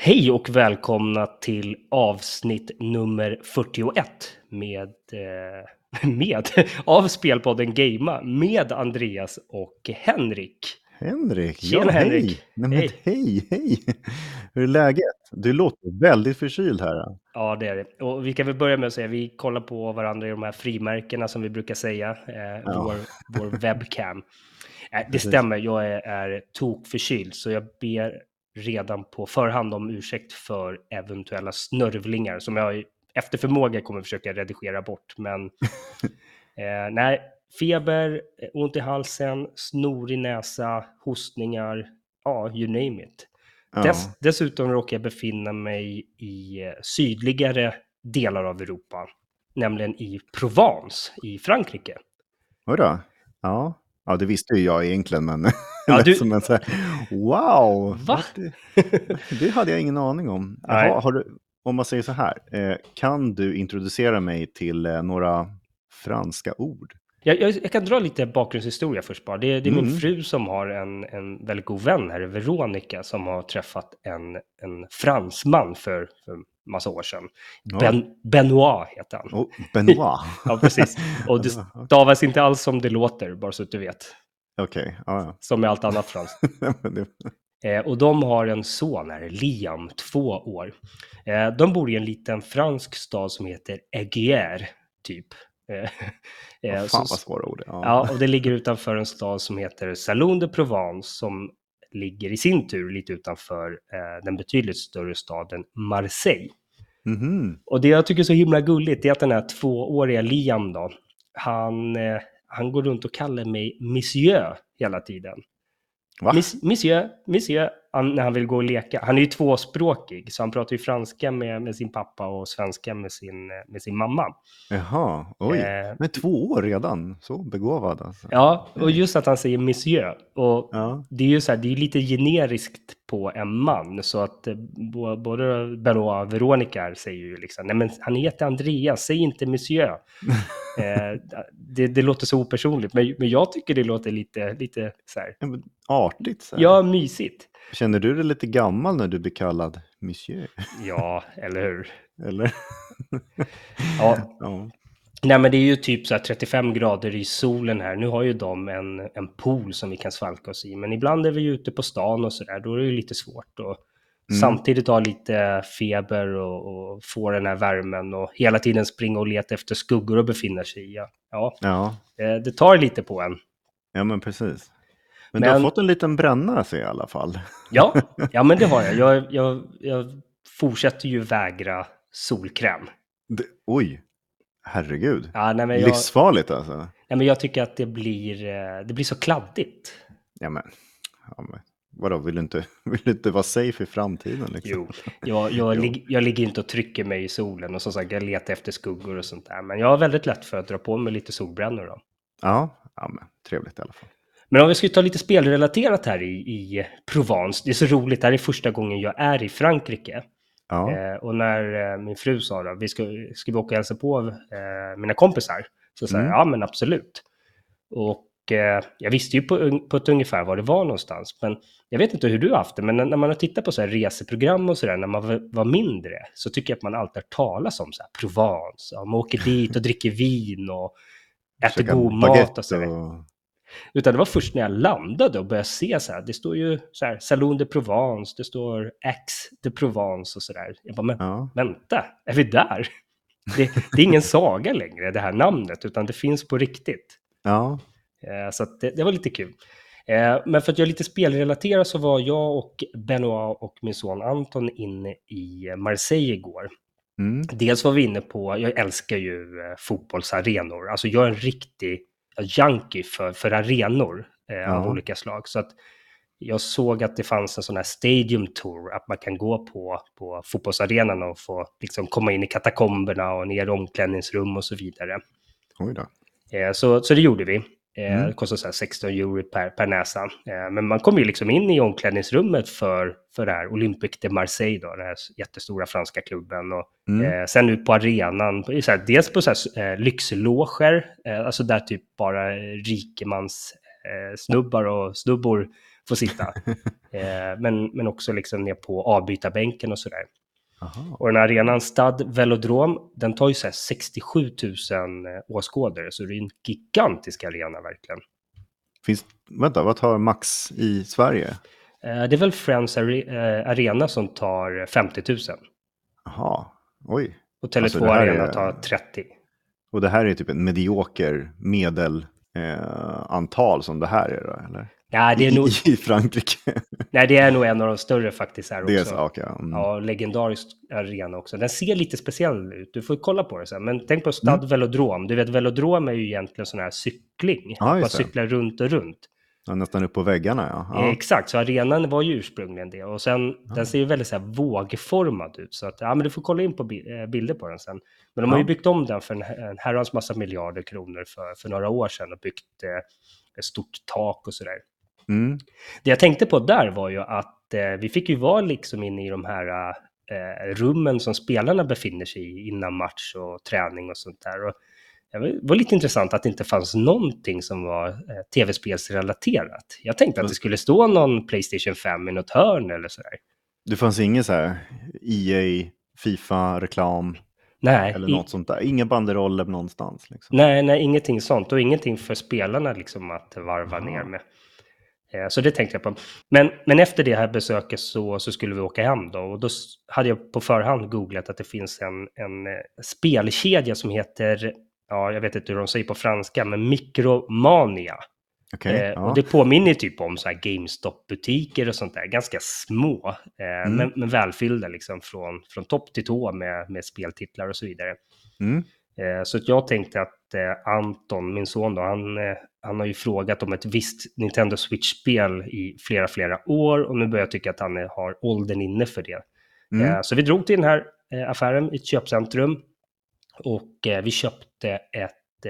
Hej och välkomna till avsnitt nummer 41 med, eh, med av spelpodden Gamea med Andreas och Henrik. Henrik, Tjena, ja Henrik. hej! Nej, men, Hej. hej, hej! Hur är läget? Du låter väldigt förkyld här. Ja, det är det. Och vi kan väl börja med att säga, vi kollar på varandra i de här frimärkena som vi brukar säga, eh, Ja. vår, vår webcam. Eh, det Precis. stämmer, jag är, är tokförkyld, så jag ber redan på förhand om ursäkt för eventuella snörvlingar som jag efter förmåga kommer försöka redigera bort. Men eh, nej, feber, eh, ont i halsen, snorig näsa, hostningar, ja, you name it. Ja. Dess, dessutom råkar jag befinna mig i eh, sydligare delar av Europa, nämligen i Provence i Frankrike. Vadå? Ja. ja, det visste ju jag egentligen, men Ja, du- som en så här, wow! Va? Det, det hade jag ingen aning om. Jaha, har du, om man säger så här, eh, kan du introducera mig till eh, några franska ord? Jag, jag, jag kan dra lite bakgrundshistoria först bara. Det, det är min Mm. fru som har en, en väldigt god vän här, Veronica, som har träffat en, en fransman för, för massa år sedan. Ja. Ben, Benoit heter han. Oh, Benoit. Ja, precis. Och det stavas inte alls som det låter, bara så att du vet. Okej, ja, Som med allt annat franskt. Eh, och de har en son här, Liam, två år. Eh, de bor i en liten fransk stad som heter Aiguière, typ. Eh, eh, Fan så- vad svåra ord. Ja. Ja, och det ligger utanför en stad som heter Salon de Provence som ligger i sin tur lite utanför eh, den betydligt större staden Marseille. Mhm. Och det jag tycker är så himla gulligt är att den här tvååriga Liam då, han, eh, han går runt och kallar mig Monsieur hela tiden. Va? Miss, monsieur, monsieur, han, när han vill gå och leka. Han är ju tvåspråkig, så han pratar ju franska med, med sin pappa och svenska med sin, eh, med sin mamma. Jaha, oj. Eh, Men två år redan, så begåvad alltså. ja, och just att han säger monsieur. Och Ja. det är ju så här, det är lite generiskt på en man, så att eh, både Benoit och Veronica säger ju liksom, nej men han heter Andreas, säg inte monsieur. eh, det, det låter så opersonligt, men, men jag tycker det låter lite, lite så här, Ja, men Artigt. Så här. ja, mysigt. Känner du dig lite gammal när du blir kallad monsieur? Ja, eller hur? Eller? Ja, ja. nej men det är ju typ så här 35 grader i solen här. Nu har ju de en, en pool som vi kan svalka oss i, men ibland är vi ju ute på stan och så där, då är det ju lite svårt. Och Mm. samtidigt ha lite feber och, och få den här värmen och hela tiden springa och leta efter skuggor och befinna sig i. Ja, ja Ja. eh, det tar lite på en. ja, men precis. Men, du Men- har fått en liten bränna jag i alla fall. Ja, ja men det har jag. Jag, jag, jag fortsätter ju vägra solkräm. Det, oj, herregud. Ja, nej, men jag, Livsfarligt alltså. nej, men jag tycker att det blir, eh, det blir så kladdigt. Ja, men, ja, men vadå, vill du, inte, vill du inte vara safe i framtiden? Liksom? Jo, jag, jag, Jo. lig, jag ligger inte och trycker mig i solen och som sagt, jag letar efter skuggor och sånt där. Men jag har väldigt lätt för att dra på mig lite solbrännor då. Ja, ja men, trevligt i alla fall. Men om vi ska ta lite spelrelaterat här i, i Provence. Det är så roligt, det här är första gången jag är i Frankrike. Ja, Eh, och när eh, min fru sa då, vi ska, ska vi åka och hälsa på eh, mina kompisar? Så sa jag, Mm. ja men absolut. Och eh, jag visste ju på, på ett ungefär var det var någonstans. Men jag vet inte hur du har haft det, men när, när man har tittat på så här reseprogram och sådär, när man var, var mindre, så tycker jag att man alltid har talas om så här Provence. Ja, man åker dit och dricker vin och äter god mat och sådär. och... Utan det var först när jag landade och började se så här, det står ju så här, Salon de Provence, det står Aix de Provence och sådär. Jag bara, men Ja, vänta, är vi där? Det, det är ingen saga längre, det här namnet, utan det finns på riktigt. ja, Eh, så det, det var lite kul. Eh, men för att jag lite spelrelaterad så var jag och Benoit och min son Anton inne i Marseille igår. mm. Dels var vi inne på, jag älskar ju eh, fotbollsarenor, alltså jag är en riktig junkie för, för arenor eh, av olika slag. Så att jag såg att det fanns en sån här stadium tour, att man kan gå på, på fotbollsarenan och få liksom komma in i katakomberna och ner i omklädningsrum och så vidare. Oj då. Eh, så, så det gjorde vi. Eh, Mm. Det kostar så här 16 euro per, per näsa. Eh, men man kom ju liksom in i omklädningsrummet för, för det här Olympique de Marseille, då, den här jättestora franska klubben. Och, Mm. eh, sen ut på arenan, på- så här, dels på så här, eh, lyxloger, eh, alltså där typ bara rikemans snubbar och snubbor få sitta. men, men också liksom ner på avbytarbänken och sådär. Aha. Och den här arenan, Stad Velodrom, den tar ju så här 67 000 åskådare, så det är en gigantisk arena verkligen. Finns, vänta, vad tar Max i Sverige? Eh, det är väl Friends eh, Arena som tar 50 000. Jaha, oj. Och Tele2 Alltså, Arena är- tar 30. Och det här är typ en medioker medelantal eh, som det här är då, eller? Nej, det är nog, I, Frankrike. nej, det är nog en av de större faktiskt här också. det är så, okej. mm. Ja, legendarisk arena också. Den ser lite speciell ut. Du får kolla på den sen. Men tänk på Stad Velodrom. Du vet, velodrom är ju egentligen sån här cykling. Mm. Ja, Man det. cyklar runt och runt. Ja, nästan upp på väggarna, ja. ja. Exakt, så arenan var ju ursprungligen det. Och sen, den ser ju väldigt så här vågformad ut. Så att, ja, men du får kolla in på eh, bilder på den sen. Men de har ju Ja. byggt om den för en, en herrans massa miljarder kronor för, för några år sedan och byggt eh, ett stort tak och sådär. Mm. Det jag tänkte på där var ju att eh, vi fick ju vara liksom inne i de här eh, rummen som spelarna befinner sig i innan match och träning och sånt där. Och det var lite intressant att det inte fanns någonting som var eh, tv-spelsrelaterat. Jag tänkte att det skulle stå någon Playstation 5 i något hörn eller sådär. Det fanns ingen så här EA, Fifa-reklam Nej, eller något sånt där. Inga banderoller någonstans. Liksom. nej, nej, ingenting sånt och ingenting för spelarna liksom att varva Aha. ner med. Eh, Så det tänkte jag på. Men, men efter det här besöket så, så skulle vi åka hem då. Och då hade jag på förhand googlat att det finns en, en eh, spelkedja som heter, ja jag vet inte hur de säger på franska, men Micromania. Okej, Eh, ja. Och det påminner typ om så här GameStop-butiker och sånt där. Ganska små, eh, Mm. men, men välfyllda liksom från, från topp till tå med, med speltitlar och så vidare. Mm. Eh, Så att jag tänkte att eh, Anton, min son då, han, eh, han har ju frågat om ett visst Nintendo Switch-spel i flera, flera år och nu börjar jag tycka att han är- har åldern inne för det. Mm. Så vi drog till den här affären i ett köpcentrum och vi köpte ett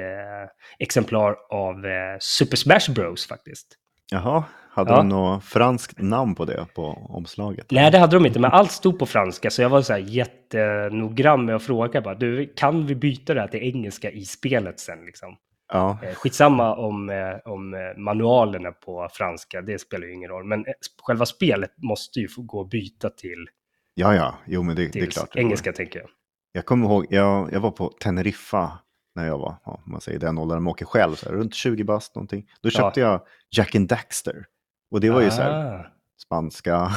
exemplar av Super Smash Bros faktiskt. Jaha, hade Ja. de något franskt namn på det på omslaget? Nej, det hade de inte, men allt stod på franska, så jag var så här jättenoggrann med att fråga bara, du, kan vi byta det här till engelska i spelet sen liksom? Ja, Eh, Skitsamma om, eh, om eh, manualerna på franska, det spelar ju ingen roll. Men själva spelet måste ju få gå att byta till, ja, ja. jo men det, det är klart. engelska tänker jag. Jag kommer ihåg, jag, jag var på Teneriffa när jag var, ja, man säger den åldern, man åker själv, så här, runt 20 bast någonting. Då köpte jag Jack and Daxter. Och det var ju så här, Ah, spanska.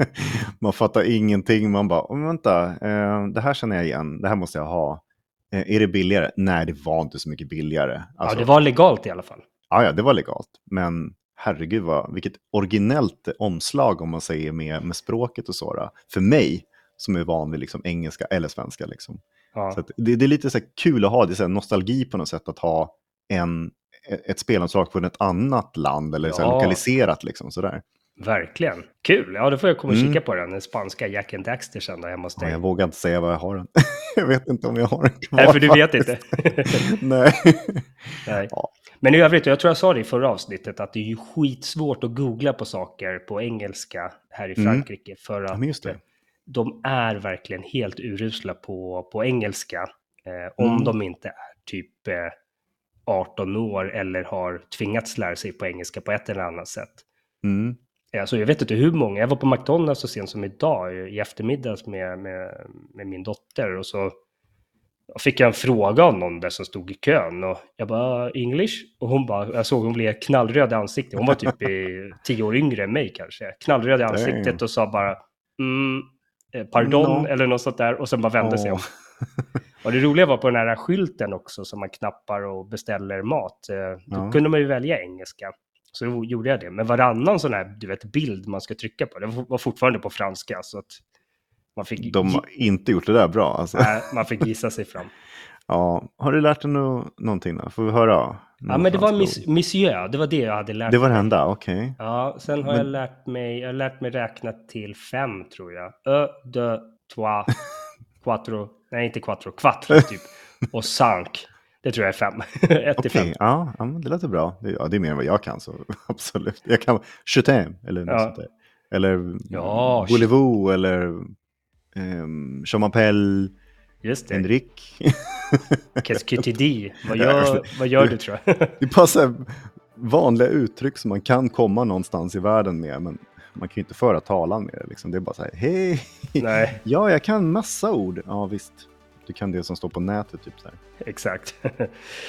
man fattar ingenting. Man bara, "Åh, vänta, eh, det här känner jag igen. Det här måste jag ha. Eh, är det billigare? Nej, det var inte så mycket billigare. Alltså, ja, det var legalt i alla fall. ja, ja, det var legalt. Men herregud, vad, vilket originellt omslag om man säger med, med språket och så. Då. För mig, som är van vid liksom engelska eller svenska. Liksom. Ja. Så att det, det är lite så kul att ha, det är så nostalgi på något sätt att ha en, ett spelanslag från ett annat land eller så här Ja. lokaliserat. Liksom, sådär. Verkligen. Kul. Ja, då får jag komma och Mm. kika på den. Den spanska Jack and Daxter sen hemma hos Ja, dig. jag vågar inte säga vad jag har den. jag vet inte om jag har den kvar. Nej, för du vet inte. faktiskt. Nej. Nej. Ja. Men i övrigt, jag tror jag sa det i förra avsnittet, att det är ju skitsvårt att googla på saker på engelska här i Mm. Frankrike. För Ja, att det. de är verkligen helt urusla på, på engelska. Eh, om Mm. de inte är typ eh, 18 år eller har tvingats lära sig på engelska på ett eller annat sätt. Mm. Alltså, jag vet inte hur många. Jag var på McDonalds så sent som idag i eftermiddags med, med, med min dotter och så fick jag en fråga av någon där som stod i kön och jag bara English och hon bara, jag såg hon blev knallröd i ansiktet. Hon var typ i, tio år yngre än mig kanske. Knallröd i ansiktet och sa bara mm, eh, pardon No. eller något sånt där och sen bara vände sig om. Och det roliga var på den här skylten också som man knappar och beställer mat. eh, Då Ja. kunde man ju välja engelska. Så då gjorde jag det. Men varannan sån här du vet, bild man ska trycka på, det var fortfarande på franska. Så att man fick, De har inte gjort det där bra. Alltså. Nej, man fick gissa sig fram. Ja. Har du lärt dig no någonting då? Får vi höra? Ja, men det var ord? monsieur, det var det jag hade lärt Det var det mig. enda, okej. Ja, sen har Men- jag lärt mig, jag har lärt mig räkna till fem tror jag. Ö, deux, trois, quattro, nej inte quattro, quattro typ. Och cinq, det tror jag är fem. Ett till fem. Ja, det låter bra. Det, ja, det är mer än vad jag kan, så absolut. Jag kan je t'aime, eller något Ja. sånt där. Eller Ja, voulez-vous, eller um, je m'appelle Just det. Henrik. Qu'est-ce dis? Vad gör, vad gör du tror jag? Det passar vanliga uttryck som man kan komma någonstans i världen med, men man kan ju inte föra talan med det. Liksom. Det är bara så här, hej, Nej, ja, jag kan massa ord. Ja, visst. Du kan det som står på nätet, typ så här. exakt.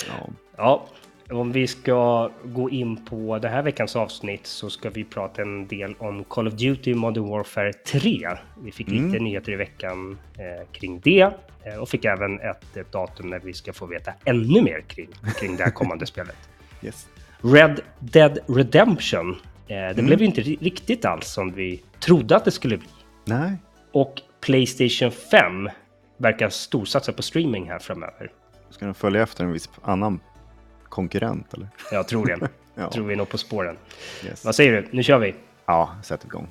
Ja. Ja, om vi ska gå in på det här veckans avsnitt så ska vi prata en del om Call of Duty Modern Warfare 3. Vi fick lite Mm. nyheter i veckan eh, kring det eh, och fick även ett, ett datum när vi ska få veta ännu mer kring, kring det här kommande spelet. Yes. Red Dead Redemption. Eh, det Mm. blev ju inte ri- riktigt alls som vi trodde att det skulle bli. Nej, Och Playstation 5 verkar storsatsa på streaming här framöver. ska den följa efter en viss annan konkurrent, eller? Jag tror det. Ja. tror vi är nog på spåren. Yes. Vad säger du? Nu kör vi! Ja, sätt igång.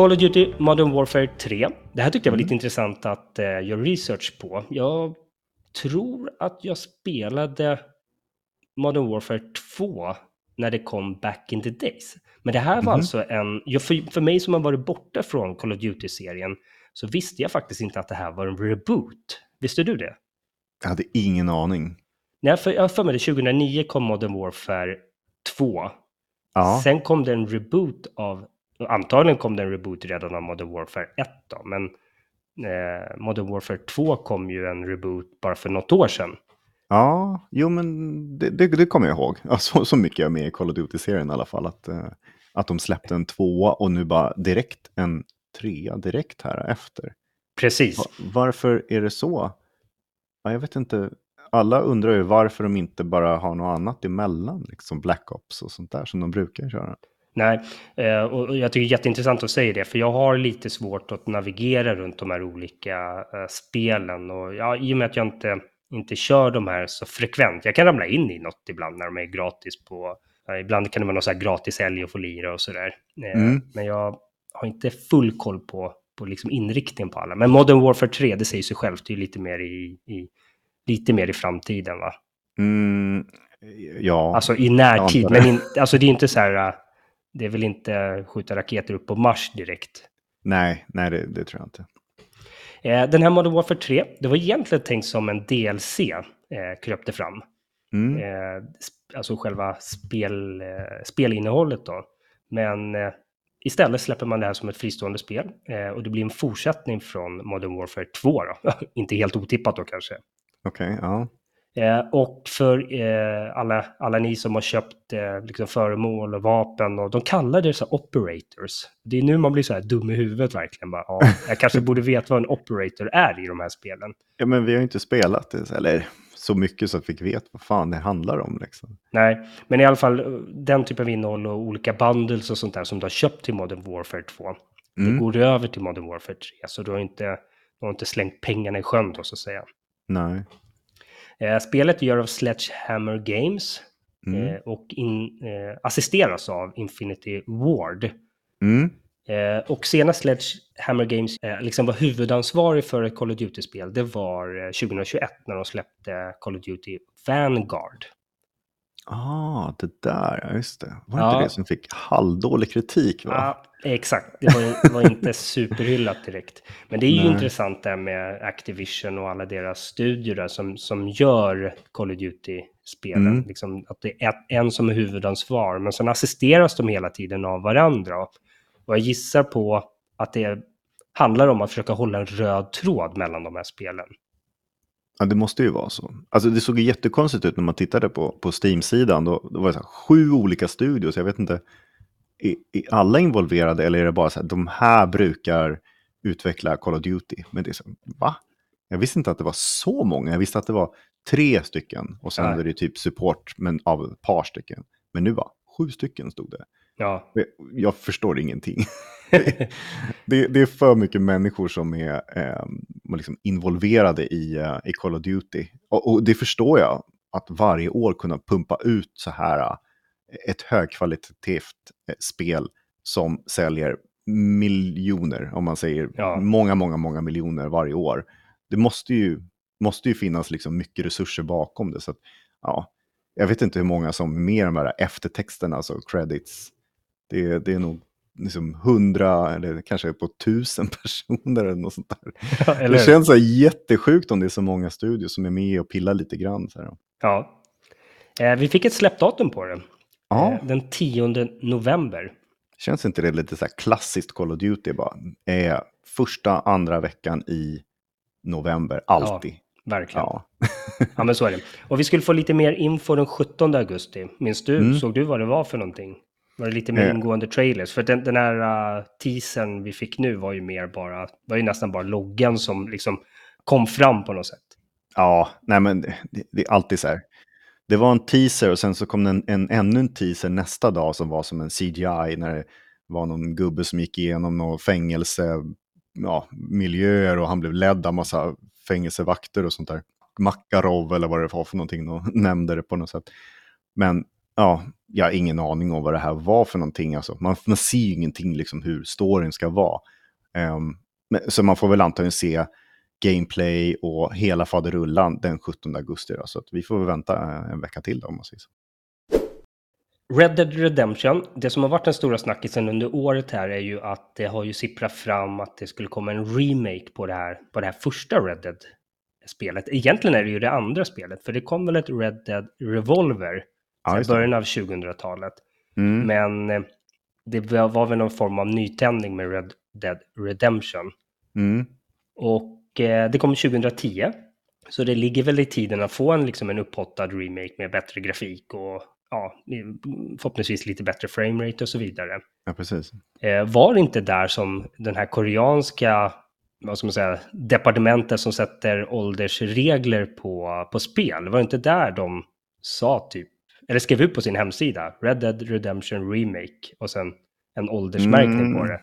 Call of Duty Modern Warfare 3. Det här tyckte jag var lite intressant att eh, göra research på. Jag tror att jag spelade Modern Warfare 2 när det kom back in the days. Men det här var Mhm. alltså en, för, för mig som har varit borta från Call of Duty-serien så visste jag faktiskt inte att det här var en reboot. Visste du det? Jag hade ingen aning. Nej, för, jag för mig det 2009 kom Modern Warfare 2. Ja, Sen kom det en reboot av, antagligen kom det en reboot redan av Modern Warfare 1 då, men eh, Modern Warfare 2 kom ju en reboot bara för något år sedan. ja jo men det, det, det kommer jag ihåg. Ja, så, mycket är jag med i Call of Duty-serien i alla fall. Att, eh, att de släppte en tvåa och nu bara direkt en trea direkt här efter. Precis. Va- Varför är det så? Ja, jag vet inte. Alla undrar ju varför de inte bara har något annat emellan, liksom Black Ops och sånt där som de brukar köra. Nej, eh, och jag tycker det är jätteintressant att säga det, för jag har lite svårt att navigera runt de här olika eh, spelen. Och ja, I och med att jag inte, inte kör de här så frekvent, jag kan ramla in i något ibland när de är gratis på, ja, ibland kan det vara någon så här gratis älg och få lira och sådär. Eh, Mm. Men jag har inte full koll på, på liksom inriktningen på alla. Men Modern Warfare 3, det säger sig självt, det är lite mer i, i, lite mer i framtiden va? Mm, ja, Alltså i närtid, men in, alltså det är inte så här, det är väl inte skjuta raketer upp på Mars direkt. nej, nej det, det tror jag inte. Eh, den här Modern Warfare 3, det var egentligen tänkt som en DLC, eh, kröp det fram. Mm. Eh, alltså själva spel, eh, spelinnehållet då. Men eh, istället släpper man det här som ett fristående spel och det blir en fortsättning från Modern Warfare 2 då. inte helt otippat då kanske. Okej, ja. Eh, och för eh, alla, alla ni som har köpt eh, liksom föremål och vapen, och de kallar det så operators. Det är nu man blir så här dum i huvudet verkligen. Bara, ja, jag kanske borde veta vad en operator är i de här spelen. ja. Men vi har ju inte spelat det, eller så mycket så att vi vet vad fan det handlar om. Liksom. Nej, men i alla fall den typ av innehåll och olika bundles och sånt där som du har köpt till Modern Warfare 2. Det Mm. går över till Modern Warfare 3, så du har inte, du har inte slängt pengarna i sjön då så att säga. Nej. Eh, spelet görs av Sledgehammer Games. Mm. eh, och in, eh, assisteras av Infinity Ward. Mm. Och senast Sledgehammer Games liksom var huvudansvarig för ett Call of Duty-spel, det var eh, 2021 när de släppte Call of Duty Vanguard. Ah, det där, ja just det. Var det Ja. inte det som fick halvdålig kritik? Va? Ja, exakt. Det var, var inte superhyllat direkt. Men det är ju Nej. intressant där med Activision och alla deras studier där som, som gör Call of Duty-spelen. Mm. Liksom att det är en som är huvudansvar, men sen assisteras de hela tiden av varandra. Och jag gissar på att det handlar om att försöka hålla en röd tråd mellan de här spelen. Ja, det måste ju vara så. Alltså det såg ju jättekonstigt ut när man tittade på, på Steam-sidan. Då, då var det så här, sju olika studios. Jag vet inte, är, är alla involverade eller är det bara så här, de här brukar utveckla Call of Duty? Men det är så, va? Jag visste inte att det var så många. Jag visste att det var tre stycken och sen Nej. är det typ support men av ett par stycken. Men nu var sju stycken stod det. Ja, Jag förstår ingenting. det, det är för mycket människor som är eh, liksom involverade i, eh, i Call of Duty. Och, och det förstår jag, att varje år kunna pumpa ut så här eh, ett högkvalitativt eh, spel som säljer miljoner, om man säger Ja. många, många, många miljoner varje år. Det måste ju, måste ju finnas liksom mycket resurser bakom det. Så att ja, jag vet inte hur många som mer än bara eftertexterna, alltså credits. Det, det är nog liksom hundra eller kanske på tusen personer eller något sånt där. Ja, eller Det känns så jättesjukt om det är så många studios som är med och pillar lite grann. Ja. Eh, vi fick ett släppdatum på den. Ja, Eh, den 10 november. känns inte det lite så här klassiskt Call of Duty bara? Är första, andra veckan i november, alltid. Verkligen. Ja, Ja, men så är det. Och vi skulle få lite mer info den 17 augusti. Minns du? Mm. Såg du vad det var för någonting? Var det lite mer Eh. ingående trailers? För den, den här uh, teasern vi fick nu var ju mer bara, var ju nästan bara loggan som liksom kom fram på något sätt. ja nej men det, det är alltid så här. Det var en teaser och sen så kom det en, en, ännu en teaser nästa dag som var som en CGI när det var någon gubbe som gick igenom någon fängelse, ja, miljöer och han blev ledd av massa fängelsevakter och sånt där. Makarov eller vad det var för någonting, de nämnde det på något sätt. Men ja, jag har ingen aning om vad det här var för någonting. Alltså. Man, man ser ju ingenting liksom hur storyn ska vara. Um, men, så man får väl antagligen se gameplay och hela faderullan den 17 augusti. Då, så att vi får väl vänta eh, en vecka till då, om man säger så. Red Dead Redemption, det som har varit den stora snackisen under året här är ju att det har ju sipprat fram att det skulle komma en remake på det här, på det här första Red Dead-spelet. Egentligen är det ju det andra spelet, för det kom väl ett Red Dead Revolver Ja, början av 2000-talet. Mm. Men eh, det var var väl någon form av nytändning med Red Dead Redemption. Mm. Och eh, det kom 2010. Så det ligger väl i tiden att få en, liksom en upphottad remake med bättre grafik och ja, förhoppningsvis lite bättre framerate och så vidare. Ja, precis. Eh, var det inte där som den här koreanska, vad ska man säga, departementet som sätter åldersregler på, på spel, var det inte där de sa typ, eller skrev ut på sin hemsida, Red Dead Redemption Remake och sen en åldersmärkning på Mm. det.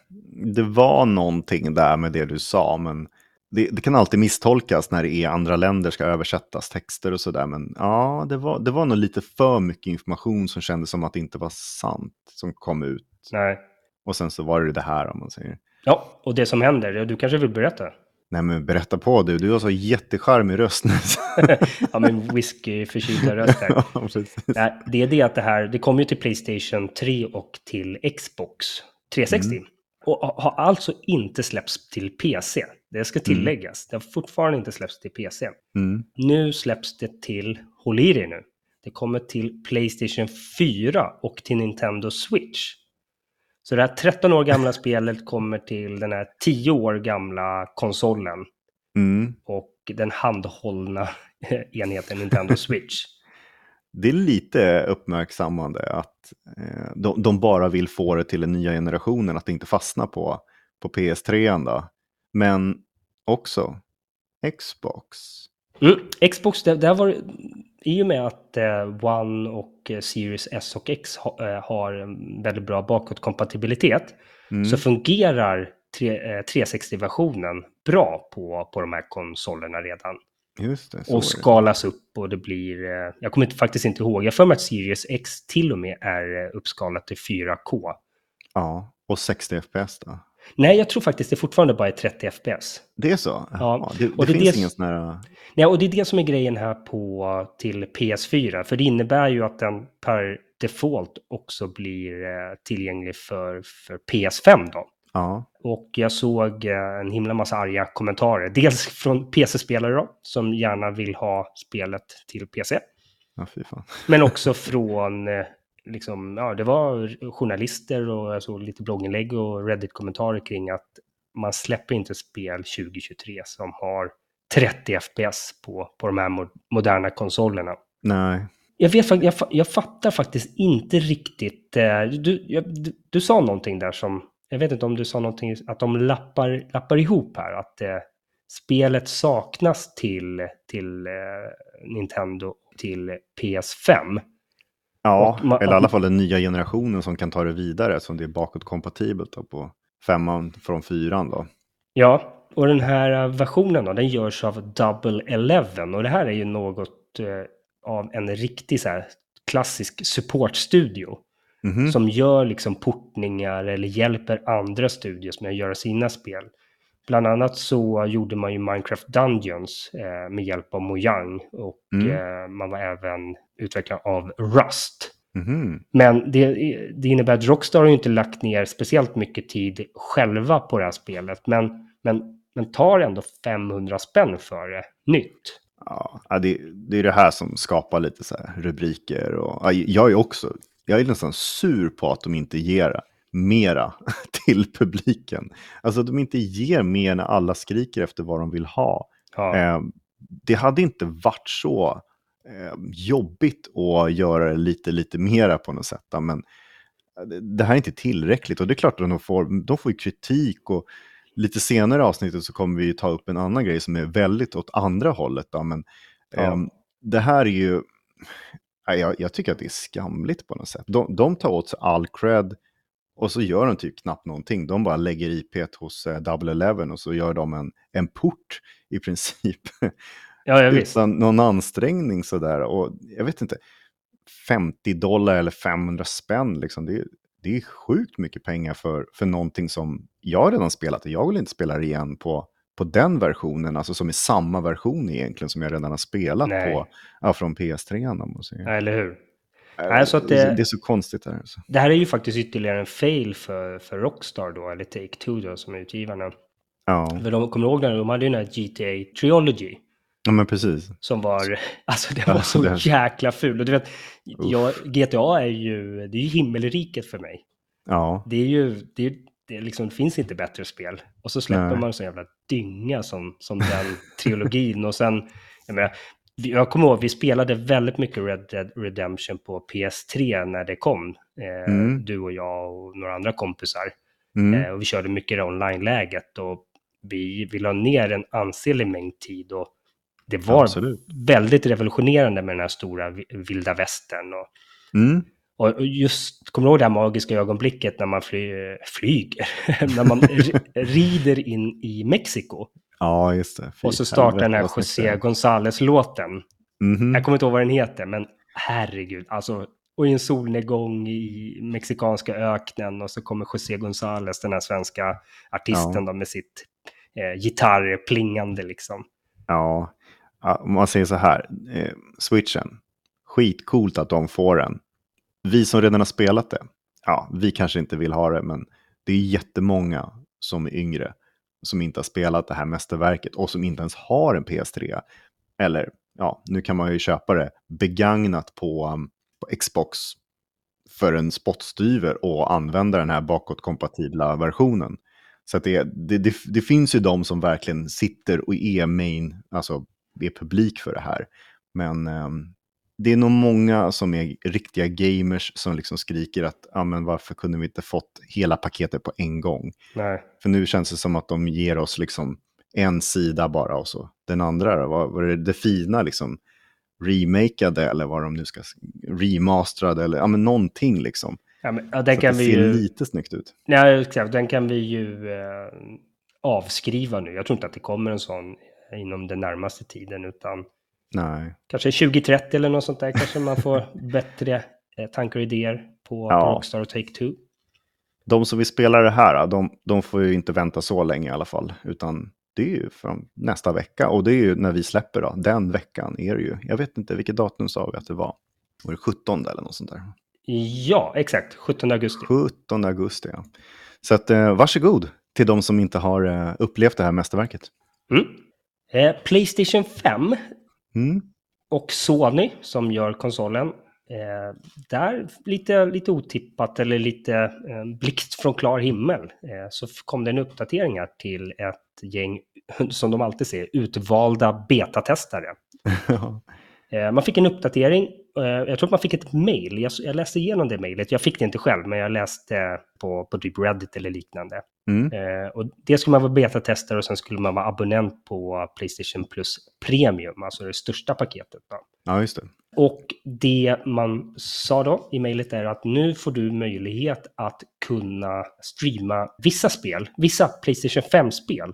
Det var någonting där med det du sa, men det, det kan alltid misstolkas när det är andra länder ska översättas texter och sådär. Men ja, det var, det var nog lite för mycket information som kändes som att det inte var sant som kom ut. Nej. Och sen så var det det här om man säger. Ja, och det som händer, du kanske vill berätta? Nej men berätta på du, du har så jättecharmig röst nu. ja, men whisky-förkylda röst där. ja. Nej, det är det att det här, det kommer ju till Playstation 3 och till Xbox 360. Mm. Och har alltså inte släppts till PC. Det ska tilläggas. Det har fortfarande inte släppts till PC. Mm. Nu släpps det till, håll i dig nu, det kommer till Playstation 4 och till Nintendo Switch. Så det här 13 år gamla spelet kommer till den här 10 år gamla konsolen Mm. och den handhållna enheten Nintendo Switch. Det är lite uppmärksammande att eh, de, de bara vill få det till den nya generationen, att det inte fastnar på, på PS3 då. Men också Xbox. Mm. Xbox, det, det varit, i och med att eh, One och eh, Series S och X ha, eh, har en väldigt bra bakåtkompatibilitet Mm. så fungerar tre- eh, 360-versionen bra på, på de här konsolerna redan. Det. Och det. skalas upp och det blir, jag kommer inte, faktiskt inte ihåg, jag för mig att Series X till och med är uppskalat till 4K. Ja, och 60 FPS då. Nej, jag tror faktiskt det fortfarande bara är 30 FPS. Det är så? Ja, det, och det, det är finns det- ingen sån här... Nej, och det är det som är grejen här på till PS4. För det innebär ju att den per default också blir eh, tillgänglig för, för PS5 då. Ja, Och jag såg eh, en himla massa arga kommentarer. Dels från PC-spelare då, som gärna vill ha spelet till PC. ja fy fan. Men också från, liksom, ja, det var journalister och såg lite blogginlägg och Reddit-kommentarer kring att man släpper inte spel 2023 som har 30 FPS på, på de här mo- moderna konsolerna. Nej. Jag, vet, jag, jag fattar faktiskt inte riktigt. Eh, du, jag, du, du sa någonting där som, jag vet inte om du sa någonting, att de lappar, lappar ihop här. Att eh, spelet saknas till, till eh, Nintendo till PS5. Ja, Och ma- eller i alla fall den nya generationen som kan ta det vidare, som det är bakåtkompatibelt då på femman från fyran då. Ja, och den här eh, versionen då, den görs av Double Eleven och det här är ju något eh, av en riktig så här klassisk supportstudio Mhm. som gör liksom portningar eller hjälper andra studios med att göra sina spel. Bland annat så gjorde man ju Minecraft Dungeons eh, med hjälp av Mojang och Mm. eh, man var även utvecklare av Rust. Mhm. Men det, det innebär att Rockstar har ju inte lagt ner speciellt mycket tid själva på det här spelet. Men, men, men tar ändå 500 spänn för det nytt. Ja, det, det är det här som skapar lite så rubriker. Och, ja, jag är också, jag är nästan sur på att de inte ger mera till publiken. Alltså att de inte ger mer när alla skriker efter vad de vill ha. Ja, Eh, det hade inte varit så jobbigt att göra det lite, lite mera på något sätt. Men eh, det- här är inte tillräckligt och det är klart att de får, de får ju kritik och lite senare i avsnittet så kommer vi ju ta upp en annan grej som är väldigt åt andra hållet. Då, men Ja. ehm, det här är ju, jag, jag tycker att det är skamligt på något sätt. De, de tar åt sig all cred och så gör de typ knappt någonting. De bara lägger IP hos eh, Double Eleven och så gör de en, en port i princip. Ja, ja utan någon ansträngning sådär. Och jag vet inte, 50 dollar eller 500 spänn, liksom, det, är- det är sjukt mycket pengar för, för någonting som jag redan spelat. och Jag vill inte spela det igen på, på den versionen, alltså som är samma version egentligen som jag redan har spelat Nej. på ja, från PS3. om man säger. Ja, Eller hur? Nej, så att det... det- är så konstigt. Där, alltså. Det här är ju faktiskt ytterligare en fail för, för Rockstar då, eller Take-Two då, som är utgivarna. Ja. För de kommer ihåg när de hade ju den här GTA Trilogy. Ja, men precis. Som var, alltså det Ja, var så det är- jäkla ful. Och du vet, jag, GTA är ju, det är ju himmelriket för mig. Ja, Det är ju, det, är, det, liksom, det finns inte bättre spel. Och så släpper Nej. man sån jävla dynga som, som den trilogin. Och sen, jag menar, jag kommer ihåg, vi spelade väldigt mycket Red Dead Redemption på PS3 när det kom. Eh, Mm. Du och jag och några andra kompisar. mm. Eh, och vi körde mycket det online-läget. Och vi, vi la ner en ansenlig mängd tid. Och det var absolut. väldigt revolutionerande med den här stora vi- vilda västern. Och, Mm. och just, kommer du ihåg det här magiska ögonblicket när man fly, flyger? när man rider in i Mexiko. Ja, just det. Fy Och så startar den här José. González-låten. Mhm. Jag kommer inte ihåg vad den heter, men herregud. Alltså, och i en solnedgång i mexikanska öknen och så kommer José González, den här svenska artisten då, med sitt eh, gitarr plingande liksom. Ja, ja, om man säger så här, eh, switchen, skitcoolt att de får den. Vi som redan har spelat det, ja, vi kanske inte vill ha det, men det är jättemånga som är yngre som inte har spelat det här mästerverket och som inte ens har en PS3. Eller, ja, nu kan man ju köpa det begagnat på, um, på Xbox för en spottstyver och använda den här bakåtkompatibla versionen. Så att det, det, det, det finns ju de som verkligen sitter och är main, alltså är publik för det här. Men ehm, det är nog många som är riktiga gamers som liksom skriker att ah, men varför kunde vi inte fått hela paketet på en gång? Nej. För nu känns det som att de ger oss liksom en sida bara och så den andra, vad är det, det fina liksom? Remakeade eller vad de nu ska, remasterade eller ja men någonting liksom. Ja, men, ja, Så den att kan det vi ser ju... lite snyggt ut. Nej, exakt. Den kan vi ju eh, avskriva nu. Jag tror inte att det kommer en sån inom den närmaste tiden, utan Nej. kanske 2030 eller något sånt där kanske man får bättre eh, tankar och idéer på, Ja. Rockstar och Take-Two. De som vill spela det här, de, de får ju inte vänta så länge i alla fall. Utan det är ju från nästa vecka. Och det är ju när vi släpper då. Den veckan är det ju. Jag vet inte, vilket datum sa vi att det var? Var det 17 eller något sånt där? Ja, exakt. 17 augusti. 17 augusti, ja. Så att, eh, varsågod till de som inte har eh, upplevt det här mästerverket. Mm. Eh, Playstation 5 Mm. och Sony som gör konsolen. Eh, där lite, lite otippat eller lite eh, blixt från klar himmel eh, så kom det en uppdatering här till ett gäng, som de alltid säger, utvalda betatestare. Eh, man fick en uppdatering. Eh, jag tror att man fick ett mail. Jag, jag läste igenom det mailet. Jag fick det inte själv, men jag läste på, på typ Reddit eller liknande. Mm. Eh, och det skulle man vara betatestare och sen skulle man vara abonnent på Playstation Plus Premium, alltså det största paketet. Då. Ja, just det. Och det man sa då i mejlet är att nu får du möjlighet att kunna streama vissa spel, vissa Playstation 5-spel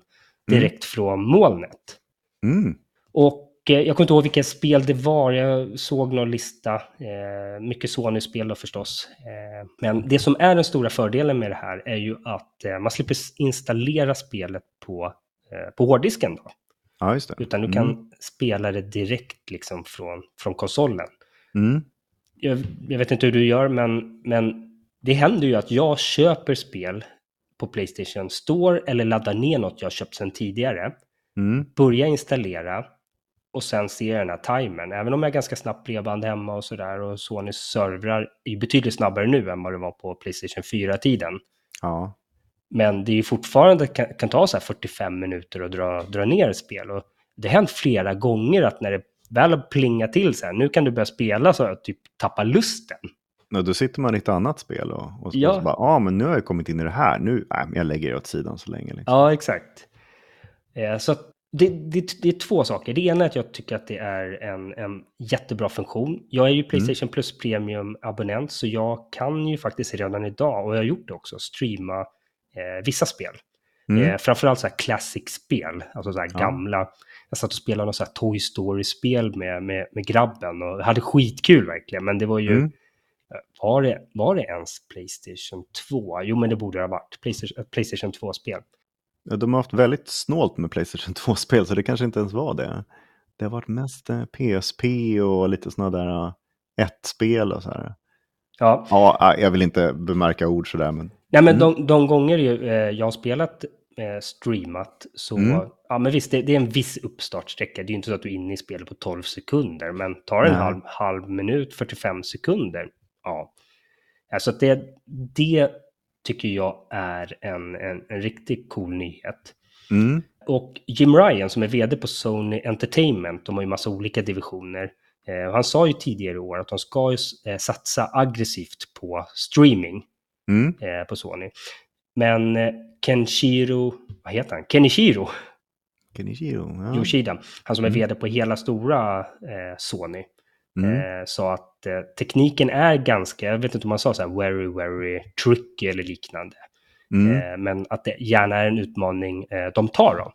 direkt från molnet. Mm. Och jag kommer inte ihåg vilka spel det var, jag såg någon lista, eh, mycket Sony-spel då förstås. Eh, men det som är den stora fördelen med det här är ju att eh, man slipper installera spelet på, eh, på hårddisken då. Ja. Utan du Mm. kan spela det direkt liksom från, från konsolen. Mm. Jag, jag vet inte hur du gör, men, men det händer ju att jag köper spel på Playstation Store eller laddar ner något jag köpt sedan tidigare, Mm. börjar installera och sen ser den här timern. Även om jag har ganska snabbt bredband hemma och sådär och Sonys servrar är betydligt snabbare nu än vad det var på Playstation 4-tiden. Ja. Men det är fortfarande, kan, kan ta så här 45 minuter att dra, dra ner ett spel. Och det har hänt flera gånger att när det väl har plingat till så här, nu kan du börja spela så jag typ tappar lusten. Och då sitter man i ett annat spel och, och, så- Ja. så bara, ja ah, men nu har jag kommit in i det här, nu, nej, men jag lägger det åt sidan så länge. Liksom. Ja, exakt. Eh, så att det, det, det är två saker. Det ena är att jag tycker att det är en, en jättebra funktion. Jag är ju Playstation Plus Premium-abonnent, så jag kan ju faktiskt redan idag, och jag har gjort det också, streama eh, vissa spel. Mm. Eh, framförallt så här classic-spel, alltså så här Ja. gamla. Jag satt och spelade något så här Toy Story-spel med, med, med grabben och hade skitkul verkligen, men det var ju... Mm. eh, Var det, var det ens Playstation 2? Jo, men det borde det ha varit. Playstation, Playstation 2-spel. De har haft väldigt snålt med Playstation 2-spel, så det kanske inte ens var det. Det har varit mest eh, PSP och lite sådana där eh, ett-spel och så här. Ja, Ja, eh, jag vill inte bemärka ord sådär, men Nej, men Mm. de, de gånger eh, jag har spelat eh, streamat så, Mm. ja men visst, det, det är en viss uppstartsträcka. Det är ju inte så att du är inne i spelet på 12 sekunder, men tar en Nej. halv, halv minut, 45 sekunder, ja. Alltså att det, det tycker jag är en, en, en riktigt cool nyhet. mm, Och Jim Ryan som är vd på Sony Entertainment, de har ju massa olika divisioner. Eh, han sa ju tidigare i år att de ska ju, eh, satsa aggressivt på streaming mm, eh, på Sony. Men eh, Kenshiro, vad heter han? Kenichiro Kenichiro, ja. Yoshida, han som är Mm. vd på hela stora eh, Sony, Mm, eh, sa att eh, tekniken är ganska, jag vet inte om man sa så här, very, very tricky eller liknande. mm, Eh, men att det gärna är en utmaning eh, de tar då.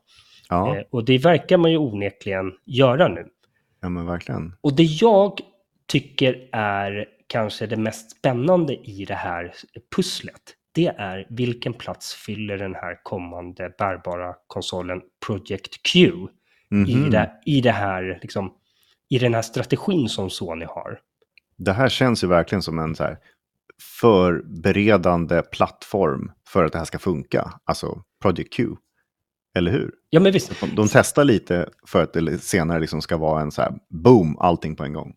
ja, Eh, och det verkar man ju onekligen göra nu. ja, men verkligen. Och det jag tycker är kanske det mest spännande i det här pusslet, det är vilken plats fyller den här kommande bärbara konsolen Project Q i, Mhm. det, i det här, liksom, i den här strategin som Sony har. Det här känns ju verkligen som en så här förberedande plattform för att det här ska funka. Alltså Project Q. Eller hur? Ja, men visst. De, de testar lite för att det senare liksom ska vara en så här boom, allting på en gång.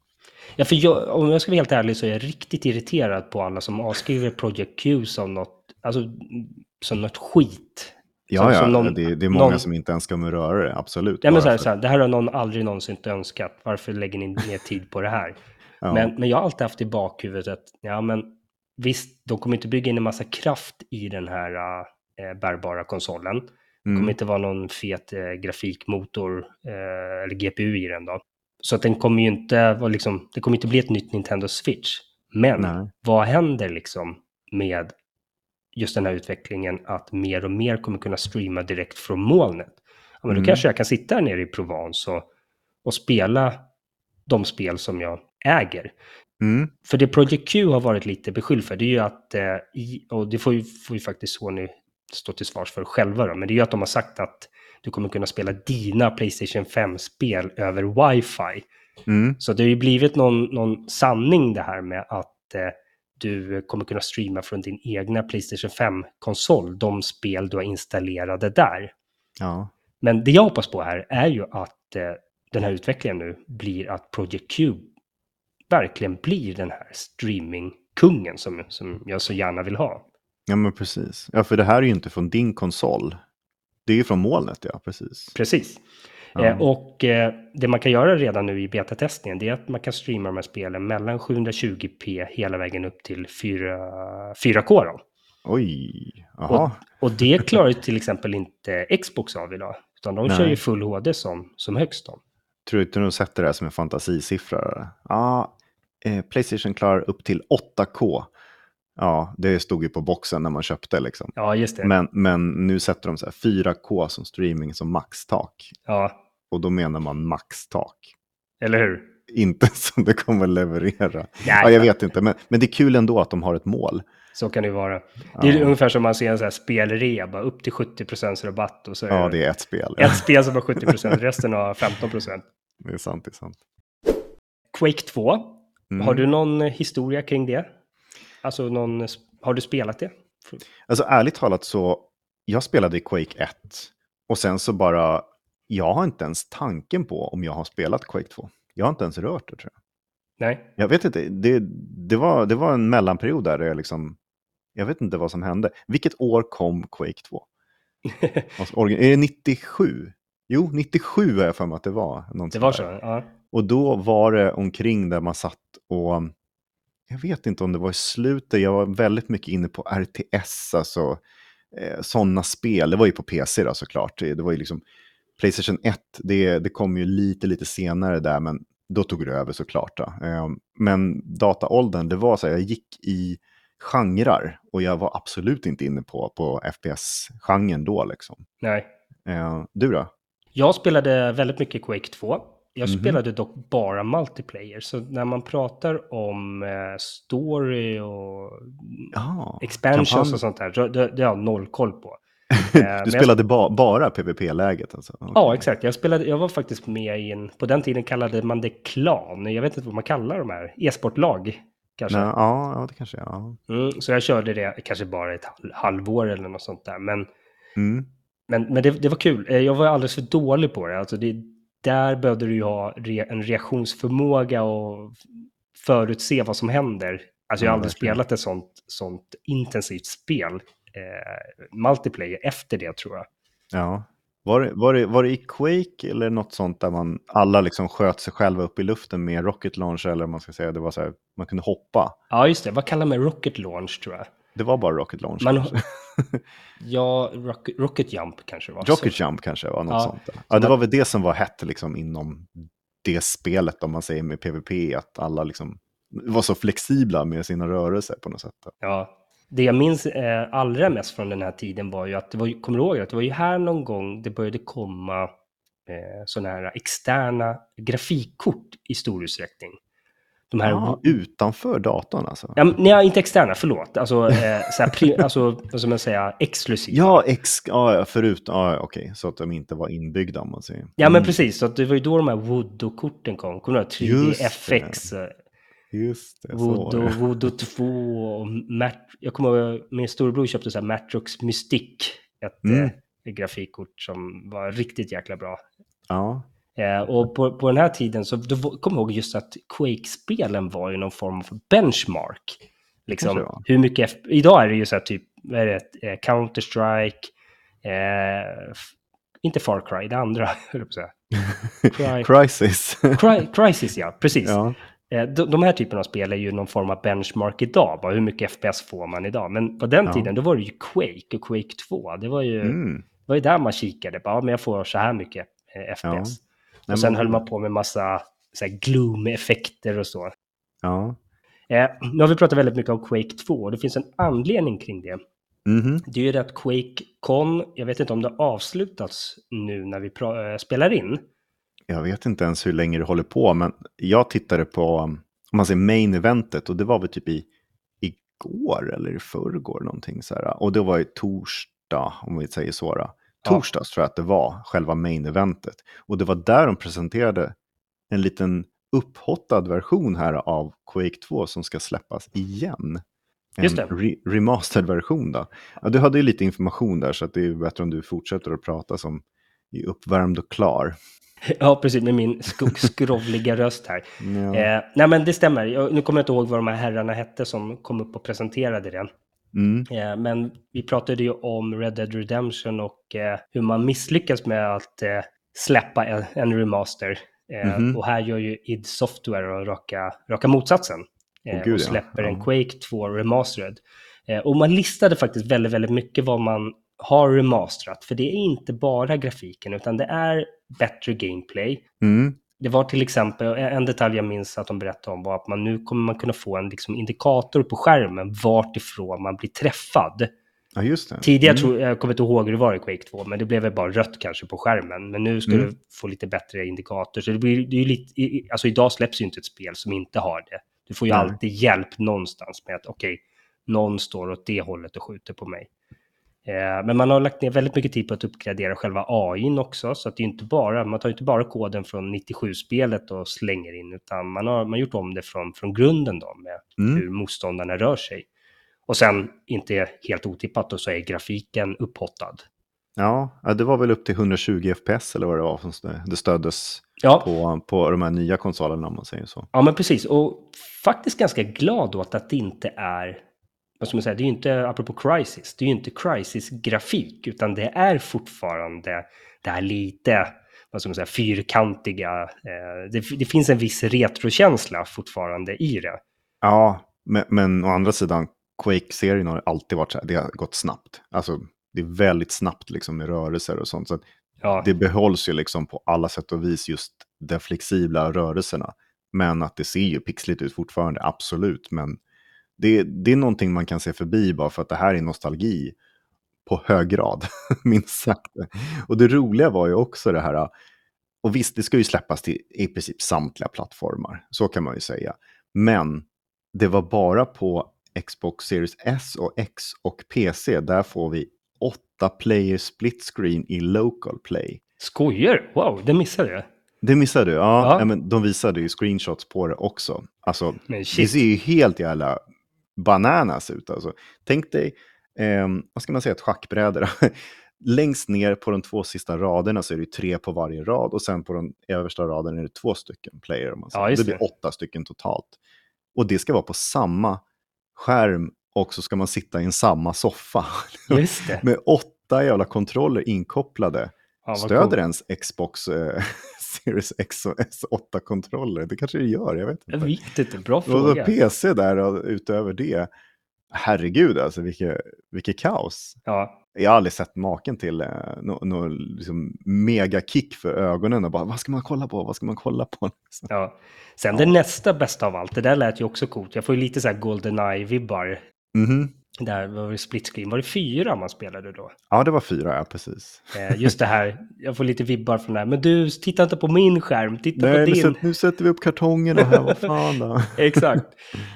Ja, för jag, om jag ska vara helt ärlig så är jag riktigt irriterad på alla som avskriver Project Q som något, alltså, som något skit. Ja, ja, någon- det, det är många någon- som inte ens ska röra det, absolut. Ja, men så här, så här, det här har någon aldrig någonsin önskat. Varför lägger ni ner tid på det här? ja. Men, men jag har alltid haft i bakhuvudet att ja, men visst, de kommer inte bygga in en massa kraft i den här äh, bärbara konsolen. Det Mm. kommer inte vara någon fet äh, grafikmotor äh, eller GPU i den då. Så att den kommer ju inte liksom, det kommer inte bli ett nytt Nintendo Switch. Men Nej. vad händer liksom med just den här utvecklingen att mer och mer kommer kunna streama direkt från molnet? Ja, men då Mm. kanske jag kan sitta här nere i Provence och, och spela de spel som jag äger. Mm. För det Project Q har varit lite beskylld för, det är ju att, eh, och det får ju, får ju faktiskt Sony stå till svars för själva då, men det är ju att de har sagt att du kommer kunna spela dina Playstation 5-spel över wifi. Mm. Så det har ju blivit någon, någon sanning det här med att eh, du kommer kunna streama från din egna Playstation 5-konsol, de spel du har installerade där. Ja. Men det jag hoppas på här är ju att eh, den här utvecklingen nu blir att Project Q verkligen blir den här streamingkungen som, som jag så gärna vill ha. ja, men precis. Ja, för det här är ju inte från din konsol. Det är ju från molnet, ja, precis. Precis. Ja. Eh, och eh, det man kan göra redan nu i betatestningen det är att man kan streama de här spelen mellan 720p hela vägen upp till 4, 4K. Då. Oj, Och, och det klarar till exempel inte Xbox av idag. Utan de kör Nej. ju full HD som, som högst. Då. Tror du inte de sätter det här som en fantasisiffra? Ja, eh, Playstation klarar upp till 8K. Ja, det stod ju på boxen när man köpte liksom. Ja, just det. Men, men nu sätter de så här 4K som streaming som maxtak. Ja, Och då menar man maxtak. eller hur? Inte som det kommer leverera. Nej, Ja, jag vet inte, men, men det är kul ändå att de har ett mål. Så kan det vara. Det är Ja. ungefär som man ser en sån här spelrea, bara upp till 70% rabatt och så Ja, det är ett spel. ett spel som har 70%, resten har 15%. Det är sant, det är sant. Quake 2 Mm. Har du någon historia kring det? Alltså någon, har du spelat det? Alltså ärligt talat så, jag spelade Quake 1 och sen så bara, jag har inte ens tanken på om jag har spelat Quake 2. Jag har inte ens rört det tror jag. Nej. Jag vet inte, det, det, var, det var en mellanperiod där jag liksom, jag vet inte vad som hände. Vilket år kom Quake 2? Alltså, är det 97? Jo, 97 har jag för mig att det var. Det var så? Ja. Och då var det omkring där man satt och jag vet inte om det var i slutet, jag var väldigt mycket inne på RTS, alltså eh, sådana spel. Det var ju på PC då såklart. Det, var ju liksom Playstation 1, det, det kom ju lite, lite senare där, men då tog det över såklart. Eh, men dataåldern, det var så här, jag gick i genrer och jag var absolut inte inne på, på FPS-genren då liksom. Nej. Eh, du då? Jag spelade väldigt mycket Quake 2. Jag Mhm. spelade dock bara multiplayer, så när man pratar om eh, story och Ja, expansions kampanj. och sånt där, det, det har jag noll koll på. Eh, men jag- Du spelade ba bara PVP-läget alltså? Ja, Okej. exakt. Jag, spelade, jag var faktiskt med i en, på den tiden kallade man det klan. Jag vet inte vad man kallar de här, e-sportlag kanske. Nej, ja, ja, det kanske. Ja. Mm, så jag körde det kanske bara ett hal- halvår eller något sånt där. Men, Mm. men, men det, det var kul. Eh, Jag var alldeles för dålig på det. Alltså det där behövde du ju ha re, en reaktionsförmåga och förutse vad som händer. Alltså jag har aldrig spelat ett sånt, sånt intensivt spel. Eh, multiplayer efter det tror jag. ja. Var, det, var, det, var det i Quake eller något sånt där man alla liksom sköt sig själva upp i luften med rocket launch eller vad man ska säga, det var så här, man kunde hoppa. Ja, just det. Vad kallar man rocket launch tror jag? Det var bara rocket launch. Man, ja, rocket, rocket jump kanske var. rocket Så- jump kanske var något Ja. sånt. Där. Ja, det var väl det som var hett liksom inom det spelet om man säger med PVP, att alla liksom var så flexibla med sina rörelser på något sätt. Ja. Det jag minns eh, allra mest från den här tiden var ju att det var, kommer du ihåg att det var ju här någon gång det började komma eh, sådana här externa grafikkort i stor utsträckning. De här, Ja, utanför datorn alltså. ja, men- nej, inte externa, förlåt. Alltså, eh, så här, alltså vad ska man säga, exklusiva. Ja, ex, ja, ja, förut, ja, okej, så att de inte var inbyggda om man säger. Ja, men Mm, precis. Så att det var ju då de här Voodoo-korten kom. Kommer du ihåg? 3D Just det. Voodoo. Voodoo 2 och Mat- Jag kommer ihåg min storebror köpte så här Matrox Mystic. Ett Mm. eh, grafikkort som var riktigt jäkla bra. Ja, Eh, och på, på den här tiden så då kom jag ihåg just att Quake-spelen var ju någon form av benchmark. Liksom, hur mycket... Idag är det ju så här typ, vad är det, eh, Counter-Strike, eh, inte Far Cry, det andra, höll på. Cry, Crisis. Cry, Crisis, ja, precis. ja. Eh, De, de här typerna av spel är ju någon form av benchmark idag. Bara hur mycket FPS får man idag? Men på den Ja. tiden då var det ju Quake och Quake 2. Det var ju, Mm. det var ju där man kikade. Bara, ja, men jag får så här mycket eh, FPS. Ja. Och sen höll man på med massa så här, gloom-effekter och så. Ja. Eh, nu har vi pratat väldigt mycket om Quake 2 och det finns en anledning kring det. Mhm. Det är ju det att Quake Con, jag vet inte om det har avslutats nu när vi eh, spelar in. Jag vet inte ens hur länge det håller på, men jag tittade på, um, om man säger main eventet, och det var väl typ i igår eller i förrgår någonting så här. Och det var ju torsdag, om vi säger så. Då. Ja. Torsdags tror jag att det var, själva main eventet. Och det var där de presenterade en liten upphottad version här av Quake 2 som ska släppas igen. En Just det. re- remastered version då. Ja, du hade ju lite information där så det är bättre om du fortsätter att prata som i uppvärmd och klar. Ja, precis, med min sk- skrovliga röst här. Ja. Eh, nej, men det stämmer. Jag, nu kommer jag inte ihåg vad de här herrarna hette som kom upp och presenterade det. Mm. Eh, men vi pratade ju om Red Dead Redemption och eh, hur man misslyckas med att eh, släppa en, en remaster. Eh, Mhm. Och här gör ju id Software och raka, raka motsatsen. Åh, gud, och ja. släpper en Ja. Quake 2 Remastered. Eh, och man listade faktiskt väldigt, väldigt mycket vad man har remasterat. För det är inte bara grafiken, utan det är bättre gameplay. Mm. Det var till exempel, en detalj jag minns att de berättade om var att man nu kommer man kunna få en liksom indikator på skärmen vart ifrån man blir träffad. Ja, just det. Tidigare, Mm. tror, jag kommer inte ihåg hur det var i Quake 2, men det blev väl bara rött kanske på skärmen. Men nu ska Mm. du få lite bättre indikator. Så det blir, det är lite, alltså idag släpps ju inte ett spel som inte har det. Du får ju Nej. alltid hjälp någonstans med att okej, någon står åt det hållet och skjuter på mig. Eh, men man har lagt ner väldigt mycket tid på att uppgradera själva AIn också, så att det är inte bara, man tar inte bara koden från 97-spelet och slänger in, utan man har man gjort om det från, från grunden då, med Mm. hur motståndarna rör sig. Och sen, inte helt otippat, då, så är grafiken upphottad. Ja, det var väl upp till 120 FPS eller vad det var som det stöddes Ja, på, på de här nya konsolerna om man säger så. ja men precis. Och faktiskt ganska glad åt att det inte är, vad ska man säga, det är ju inte, apropå Crisis, det är ju inte Crisis-grafik, utan det är fortfarande det här lite, vad ska man säga, fyrkantiga, eh, det, det finns en viss retrokänsla fortfarande i det. Ja, men, men å andra sidan, Quake-serien har alltid varit så här, det har gått snabbt. Alltså, det är väldigt snabbt liksom med rörelser och sånt. Så Ja, det behålls ju liksom på alla sätt och vis just de flexibla rörelserna. Men att det ser ju pixligt ut fortfarande, absolut. Men det, det är någonting man kan se förbi bara för att det här är nostalgi på hög grad, minst sagt. Och det roliga var ju också det här, och visst, det ska ju släppas till i princip samtliga plattformar, så kan man ju säga. Men det var bara på Xbox Series S och X och PC, där får vi åtta player split screen i local play. skojar, wow, det missade jag. Det missade du? Ja, Ja. men de visade ju screenshots på det också. Alltså, det ser ju helt jävla bananas ut. Alltså. Tänk dig, ehm, vad ska man säga, ett schackbräde. Längst ner på de två sista raderna så är det tre på varje rad och sen på den översta raden är det två stycken player. Man. Ja, det blir åtta stycken totalt. Och det ska vara på samma skärm och så ska man sitta i en samma soffa. Med åtta jävla kontroller inkopplade. Ja, Stöder coolt. ens Xbox eh, Series X och S8-kontroller? Det kanske det gör, jag vet Jag inte. vet inte, bra Och så fråga. PC där och utöver det. Herregud, alltså vilket, vilket kaos. Ja, Jag har aldrig sett maken till eh, någon no, liksom megakick för ögonen och bara vad ska man kolla på, vad ska man kolla på? Liksom. ja. Sen det nästa bästa av allt, det där lät ju också coolt. Jag får ju lite så här Goldeneye-vibbar. Mhm. Där var det split screen. Var det fyra man spelade då? Ja, det var fyra, ja precis. Eh, just det här, jag får lite vibbar från det här. Men du, titta inte på min skärm, titta Nej, på din. sätt, nu sätter vi upp kartongerna här, vad fan då? Exakt.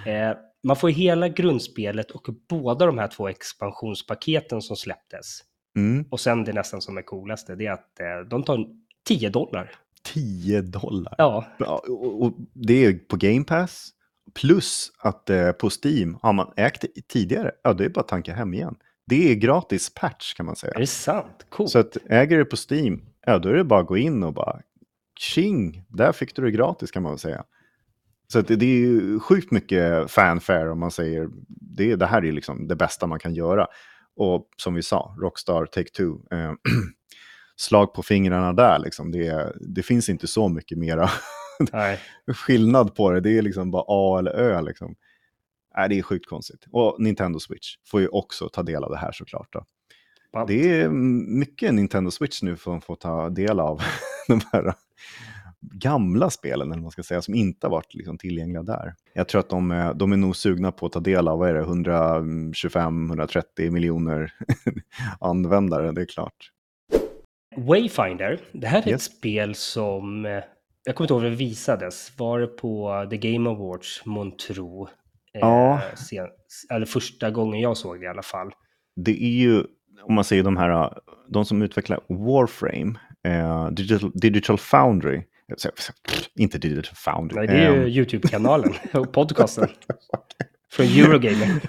Eh, man får hela grundspelet och båda de här två expansionspaketen som släpptes. Mm. Och sen det nästan som är coolaste, det är att eh, de tar 10 dollar. 10 dollar. Ja, och det är på Game Pass. Plus att eh, på Steam har man ägt det tidigare. Ja, det är bara att tanka hem igen. Det är gratis patch kan man är säga. det sant? Coolt. Så att äger du på Steam, ja då är det bara att gå in och bara tjing, där fick du det gratis kan man väl säga. Så att det, är ju sjukt mycket fanfare om man säger, det, det här är liksom det bästa man kan göra. Och som vi sa, Rockstar, Take-Two, eh, slag på fingrarna där liksom. Det, det finns inte så mycket mera Nej. skillnad på det. Det är liksom bara A eller Ö liksom. Nej, det är sjukt konstigt. Och Nintendo Switch får ju också ta del av det här såklart. Då. Det är mycket Nintendo Switch nu som får ta del av de här gamla spelen, eller man ska säga, som inte har varit liksom tillgängliga där. Jag tror att de, är- de är nog sugna på att ta del av, vad är det, 125-130 miljoner användare, det är klart. Wayfinder, det här är Yes. ett spel som, eh, jag kommer inte ihåg när det visades, var det på The Game Awards, Montreux? Eh, Ja. sen, eller första gången jag såg det i alla fall. Det är ju, om man säger de här, de som utvecklar Warframe, eh, Digital, Digital Foundry, inte Digital Foundry. Nej, det är ju ehm, YouTube-kanalen och podcasten. Från Eurogamer.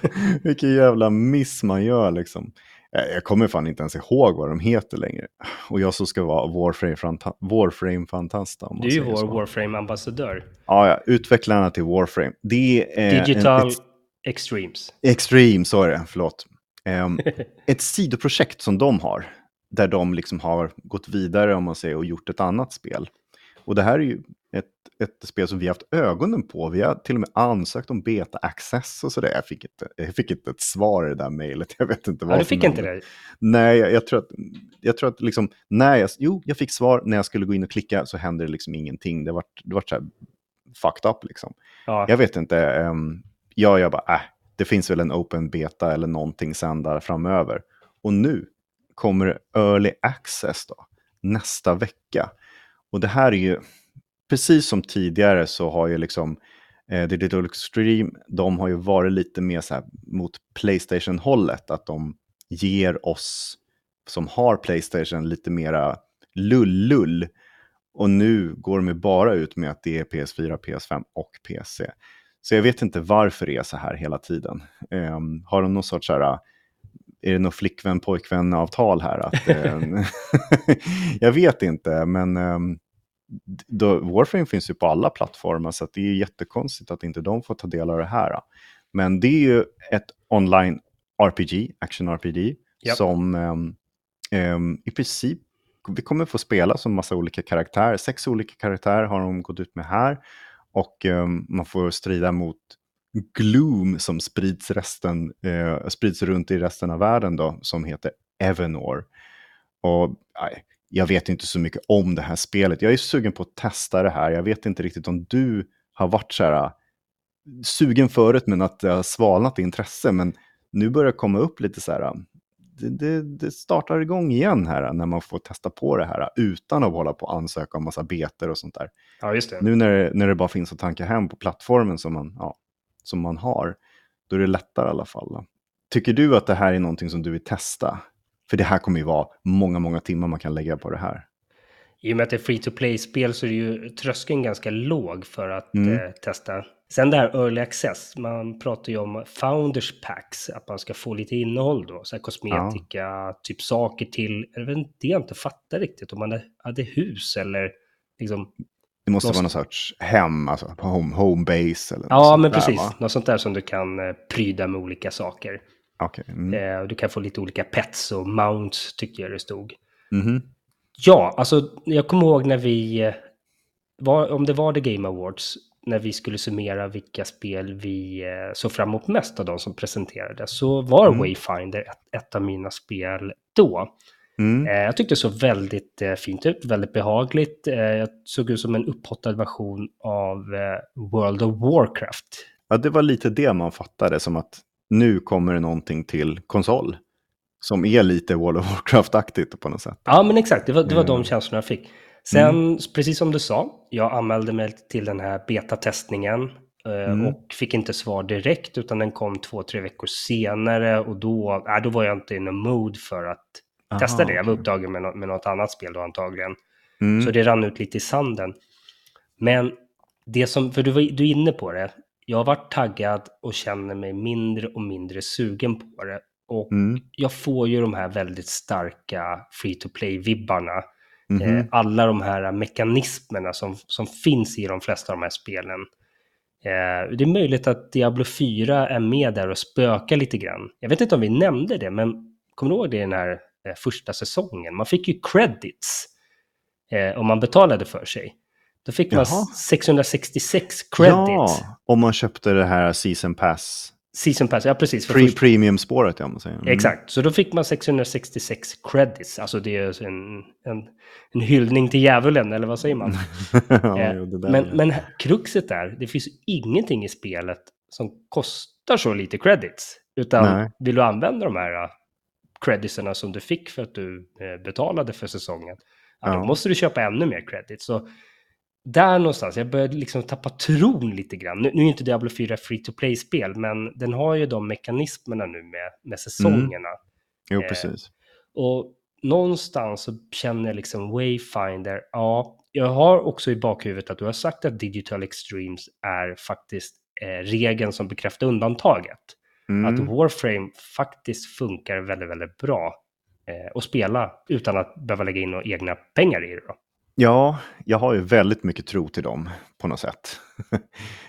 Vilken jävla miss man gör liksom. Jag jag kommer fan inte ens ihåg vad de heter längre. Och jag som ska vara Warframe-fanta- Warframe-fantasta. om man Du är ju vår. Warframe-ambassadör. Ja, ja, utvecklarna till Warframe. Det är Digital ett, Extremes. Extreme, så är det, förlåt. Ehm, ett sidoprojekt som de har, där de liksom har gått vidare om man säger och gjort ett annat spel. Och det här är ju ett, spel som vi har haft ögonen på. Vi har till och med ansökt om beta access och sådär. Jag fick inte, jag fick inte ett svar i det där mejlet. Jag vet inte vad Ja, du fick inte det. Nej, jag, jag tror att, jag tror att liksom, när jag, jo, jag fick svar när jag skulle gå in och klicka så hände det liksom ingenting. Det var, det var så här fucked up liksom. Ja, Jag vet inte. Um, ja, jag bara, äh, det finns väl en open beta eller någonting sen där framöver. Och nu kommer early access då, nästa vecka. Och det här är ju, precis som tidigare så har ju liksom eh, Digital Extreme, de har ju varit lite mer så här mot Playstation-hållet, att de ger oss som har Playstation lite mera lull-lull. Och nu går de bara ut med att det är PS4, PS5 och PC. Så jag vet inte varför det är så här hela tiden. Um, har de någon sorts här, är det något flickvän pojkvän avtal här? Att, um, jag vet inte, men um, då, Warframe finns ju på alla plattformar så det är jättekonstigt att inte de får ta del av det här. Men det är ju ett online RPG, action RPG, yep. som um, um, i princip, vi kommer få spela som massa olika karaktärer. Sex olika karaktärer har de gått ut med här. Och um, man får strida mot Gloom som sprids, resten, uh, sprids runt i resten av världen då, som heter Evenor. Och nej, jag vet inte så mycket om det här spelet. Jag är sugen på att testa det här. Jag vet inte riktigt om du har varit så här sugen förut men att det har svalnat intresse. Men nu börjar det komma upp lite så här, det, det, det, startar igång igen här när man får testa på det här utan att hålla på och ansöka om massa beter och sånt där. Ja, just det. Nu när det, när det bara finns att tanka hem på plattformen som man, ja, som man har, då är det lättare i alla fall. Tycker du att det här är någonting som du vill testa? För det här kommer ju vara många, många timmar man kan lägga på det här. I och med att det är free to play-spel så är ju tröskeln ganska låg för att mm. eh, testa. Sen det här early access, man pratar ju om founders packs, att man ska få lite innehåll då, så här kosmetika, ja. typ saker till, jag vet inte, det jag inte fattar riktigt, om man hade hus eller liksom det måste något... vara någon sorts hem, alltså home, home base eller Ja, men där, precis. Va? Något sånt där som du kan eh, pryda med olika saker. Okay. Mm. Eh, du kan få lite olika pets och mounts, tycker jag det stod. Mm. Ja, alltså jag kommer ihåg när vi, eh, var, om det var The Game Awards, när vi skulle summera vilka spel vi eh, såg fram emot mest av de som presenterades, så var mm. Wayfinder ett, ett, av mina spel då. Mm. Eh, jag tyckte det såg väldigt eh, fint ut, väldigt behagligt. Eh, jag såg ut som en upphottad version av World of Warcraft. Ja, det var lite det man fattade, som att nu kommer det någonting till konsol. Som är lite World of Warcraft-aktigt på något sätt. Ja, men exakt. Det var, det var mm. de känslorna jag fick. Sen, mm. precis som du sa, jag anmälde mig till den här betatestningen eh, mm. och fick inte svar direkt, utan den kom två, tre veckor senare och då, äh, då var jag inte i någon mood för att Aha, testa det. Jag var upptagen med, med något annat spel då antagligen. Mm. Så det rann ut lite i sanden. Men det som, för du, var, du är inne på det, jag har varit taggad och känner mig mindre och mindre sugen på det. Och mm. jag får ju de här väldigt starka free to play-vibbarna. Mm eh, alla de här mekanismerna som, som finns i de flesta av de här spelen. Eh, det är möjligt att Diablo 4 är med där och spökar lite grann. Jag vet inte om vi nämnde det, men kommer du ihåg det i den här eh, första säsongen? Man fick ju credits eh, om man betalade för sig. Då fick man Jaha. 666 credits. Ja, om man köpte det här Season Pass. Season Pass, ja precis. Pre Premium-spåret, ja. Man säger. Mm. Exakt, så då fick man 666 credits. Alltså det är en, en, en hyllning till djävulen, eller vad säger man? ja, eh, jo, men, ja. men kruxet är, det finns ingenting i spelet som kostar så lite credits. Utan Nej. vill du använda de här uh, creditserna som du fick för att du uh, betalade för säsongen, ja. då måste du köpa ännu mer credits. Så där någonstans, jag började liksom tappa tron lite grann. Nu, nu är inte Diablo 4 free to play-spel, men den har ju de mekanismerna nu med, med säsongerna. Mm. Jo, eh, precis. och någonstans så känner jag liksom Wayfinder, ja, jag har också i bakhuvudet att du har sagt att Digital Extremes är faktiskt eh, regeln som bekräftar undantaget. Mm. Att Warframe faktiskt funkar väldigt, väldigt bra eh, att spela utan att behöva lägga in några egna pengar i det. Då. Ja, jag har ju väldigt mycket tro till dem på något sätt.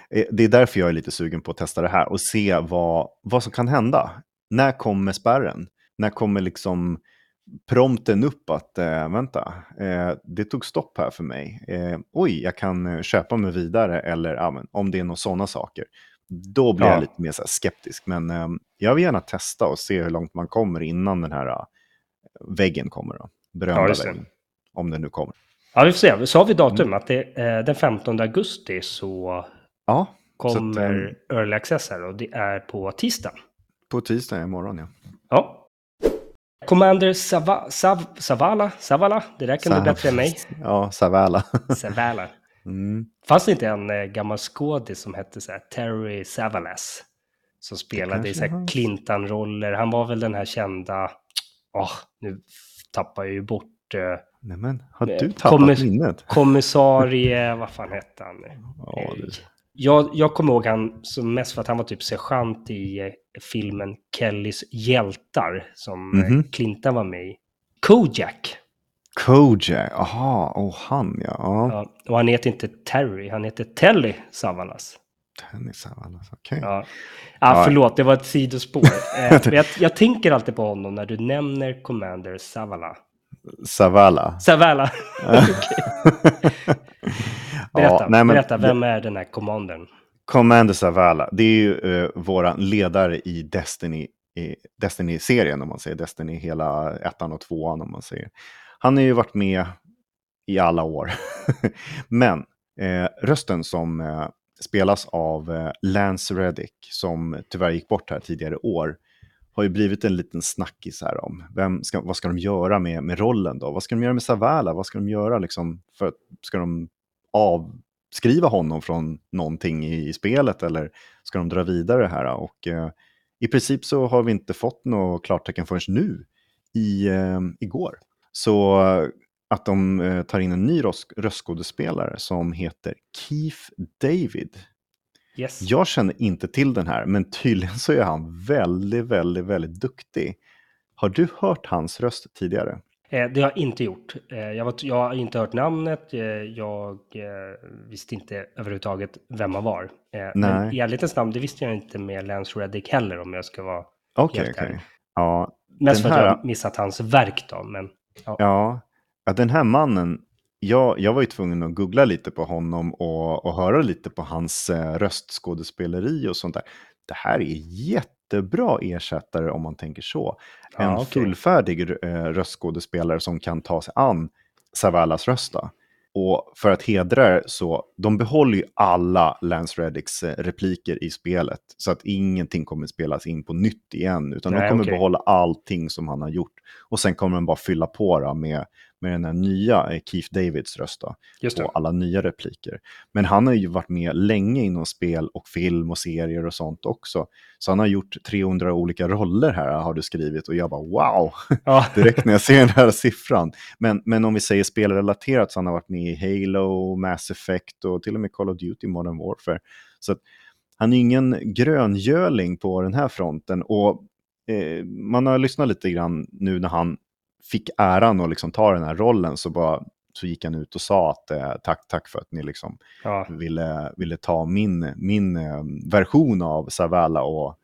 Eh, det är därför jag är lite sugen på att testa det här och se vad, vad som kan hända. När kommer spärren? När kommer liksom prompten upp att äh, vänta, äh, det tog stopp här för mig. Äh, oj, jag kan köpa mig vidare eller ja, om det är några sådana saker. Då blir ja. jag lite mer så skeptisk. Men jag vill gärna testa och se hur långt man kommer innan den här väggen kommer. Då. Berömda ja, väggen. Om den nu kommer. Ja, vi får se. Så har vi datum att det är den 15 augusti så ja, kommer så att, Early Access här och det är på tisdag. På tisdag imorgon, ja. Ja. Commander Sava, Sav, Savala, Savala, det där kan Sav, du bättre än mig. Ja, Savala. Savala. Mm. Fanns det inte en eh, gammal skådis som hette så här, Terry Savalas? som spelade i så här Clintan-roller. Han var väl den här kända, åh, nu tappar jag ju bort eh, Nej, men har Eh, du tappat kommer- minnet? kommissarie, vad fan hette han? Ja, det... Jag, jag kommer ihåg han som mest för att han var typ sergeant i eh, filmen Kellys hjältar som eh, Mhm. Clintan var med i. Kojak. Kojak, aha, oh, han ja. ja. Och han heter inte Terry, han heter Telly Savalas. Tennis, alltså. okej. Ja. Ja. Ja, förlåt, det var ett sidospår. Eh, jag, jag tänker alltid på honom när du nämner Commander Savala. Savala. Savala! Berätta, nej, men berätta, vem är den här commandern? Commander Zavala, det är ju uh, våran ledare i Destiny, i Destiny-serien om man säger. Destiny hela ettan och tvåan om man säger. Han har ju varit med i alla år. Men eh, rösten som eh, spelas av eh, Lance Reddick, som tyvärr gick bort här tidigare år, har ju blivit en liten snackis här om vem ska, vad ska de göra med, med rollen då? Vad ska de göra med Savala? Vad ska de göra liksom för att, ska de avskriva honom från någonting i, i spelet eller ska de dra vidare det här? Och eh, i princip så har vi inte fått något klartecken förrän nu, i, eh, igår. Så eh, att de eh, tar in en ny röstskådespelare som heter Keith David. Yes. Jag känner inte till den här, men tydligen så är han väldigt, väldigt, väldigt duktig. Har du hört hans röst tidigare? Eh, det har jag inte gjort. Eh, jag, var, jag har inte hört namnet. Eh, jag visste inte överhuvudtaget vem han var. Eh, men Nej. i ärlighetens namn, det visste jag inte med Lance Reddick heller om jag ska vara Okej, Helt ärlig. Ja, Mest för att jag här- har missat hans verk då. Men Ja, ja den här mannen, jag, jag var ju tvungen att googla lite på honom och, och höra lite på hans eh, röstskådespeleri och sånt där. Det här är jättebra ersättare om man tänker så. Ja, en okej. fullfärdig eh, röstskådespelare som kan ta sig an Savalas röst. Och för att hedra det så, de behåller ju alla Lance Reddicks eh, repliker i spelet. Så att ingenting kommer spelas in på nytt igen, utan de Nej, kommer okej. behålla allting som han har gjort. Och sen kommer de bara fylla på med, med den här nya eh, Keith Davids röst då, och alla nya repliker. Men han har ju varit med länge inom spel och film och serier och sånt också. Så han har gjort 300 olika roller här har du skrivit och jag bara wow, Ja, direkt när jag ser den här siffran. Men, men om vi säger spelrelaterat så han har varit med i Halo, Mass Effect och till och med Call of Duty Modern Warfare. Så att han är ingen gröngöling på den här fronten och eh, man har lyssnat lite grann nu när han fick äran att liksom ta den här rollen så, bara, så gick han ut och sa att eh, tack, tack för att ni liksom ja, ville, ville ta min, min eh, version av Savala och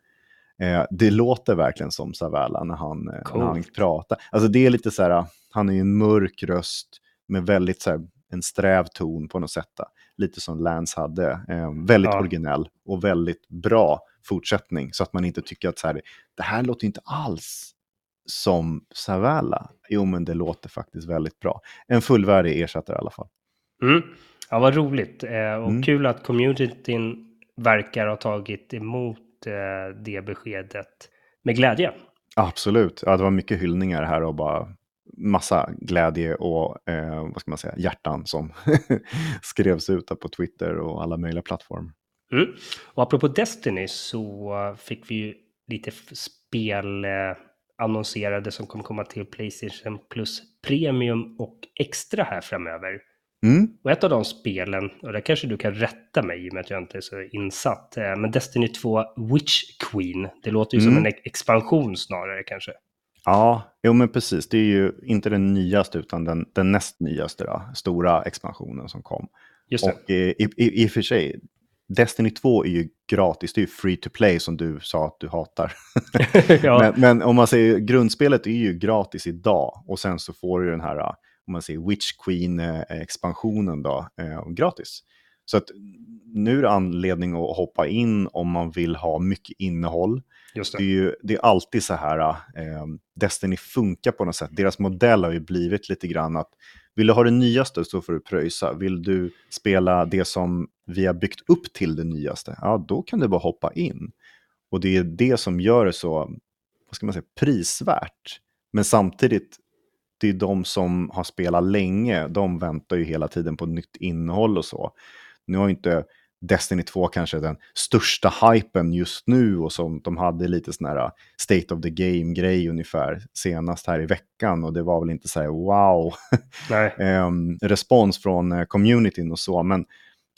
eh, det låter verkligen som Savala när han, eh, när han pratar. Alltså det är lite så här, han är ju en mörk röst med väldigt så här, en sträv ton på något sätt. Lite som Lance hade. Eh, väldigt Ja. originell och väldigt bra fortsättning så att man inte tycker att så här, det här låter inte alls som Savala. Jo, men det låter faktiskt väldigt bra. En fullvärdig ersättare i alla fall. mm. ja vad roligt. Eh, och Mm. kul att communityn verkar ha tagit emot eh, det beskedet med glädje. Absolut. Ja, det var mycket hyllningar här och bara massa glädje och eh, vad ska man säga, hjärtan som skrevs ut på Twitter och alla möjliga plattformar. Mm. Och apropå Destiny så fick vi ju lite spel eh, annonserade som kommer komma till Playstation Plus Premium och Extra här framöver. Mm. Och ett av de spelen, och där kanske du kan rätta mig i och med att jag inte är så insatt, eh, men Destiny 2 Witch Queen, det låter ju som Mm. en ex- expansion snarare kanske. Ja, jo men precis. Det är ju inte den nyaste utan den, den näst nyaste då, stora expansionen som kom. Just det. Och eh, i, i, i och för sig, Destiny 2 är ju gratis, det är ju free to play som du sa att du hatar. ja, Men, men om man säger grundspelet är ju gratis idag och sen så får du den här, eh, om man säger Witch Queen-expansionen då, eh, gratis. Så att nu är det anledning att hoppa in om man vill ha mycket innehåll. just Det är det. ju det är alltid så här, eh, Destiny funkar på något sätt. Deras modell har ju blivit lite grann att vill du ha det nyaste så får du pröjsa. Vill du spela det som vi har byggt upp till det nyaste, ja då kan du bara hoppa in. Och det är det som gör det så, vad ska man säga, prisvärt. Men samtidigt, det är de som har spelat länge, de väntar ju hela tiden på nytt innehåll och så. Nu har ju inte Destiny 2 kanske är den största hypen just nu och som de hade lite sån här state of the game-grej ungefär senast här i veckan och det var väl inte så här wow um, respons från uh, communityn och så, men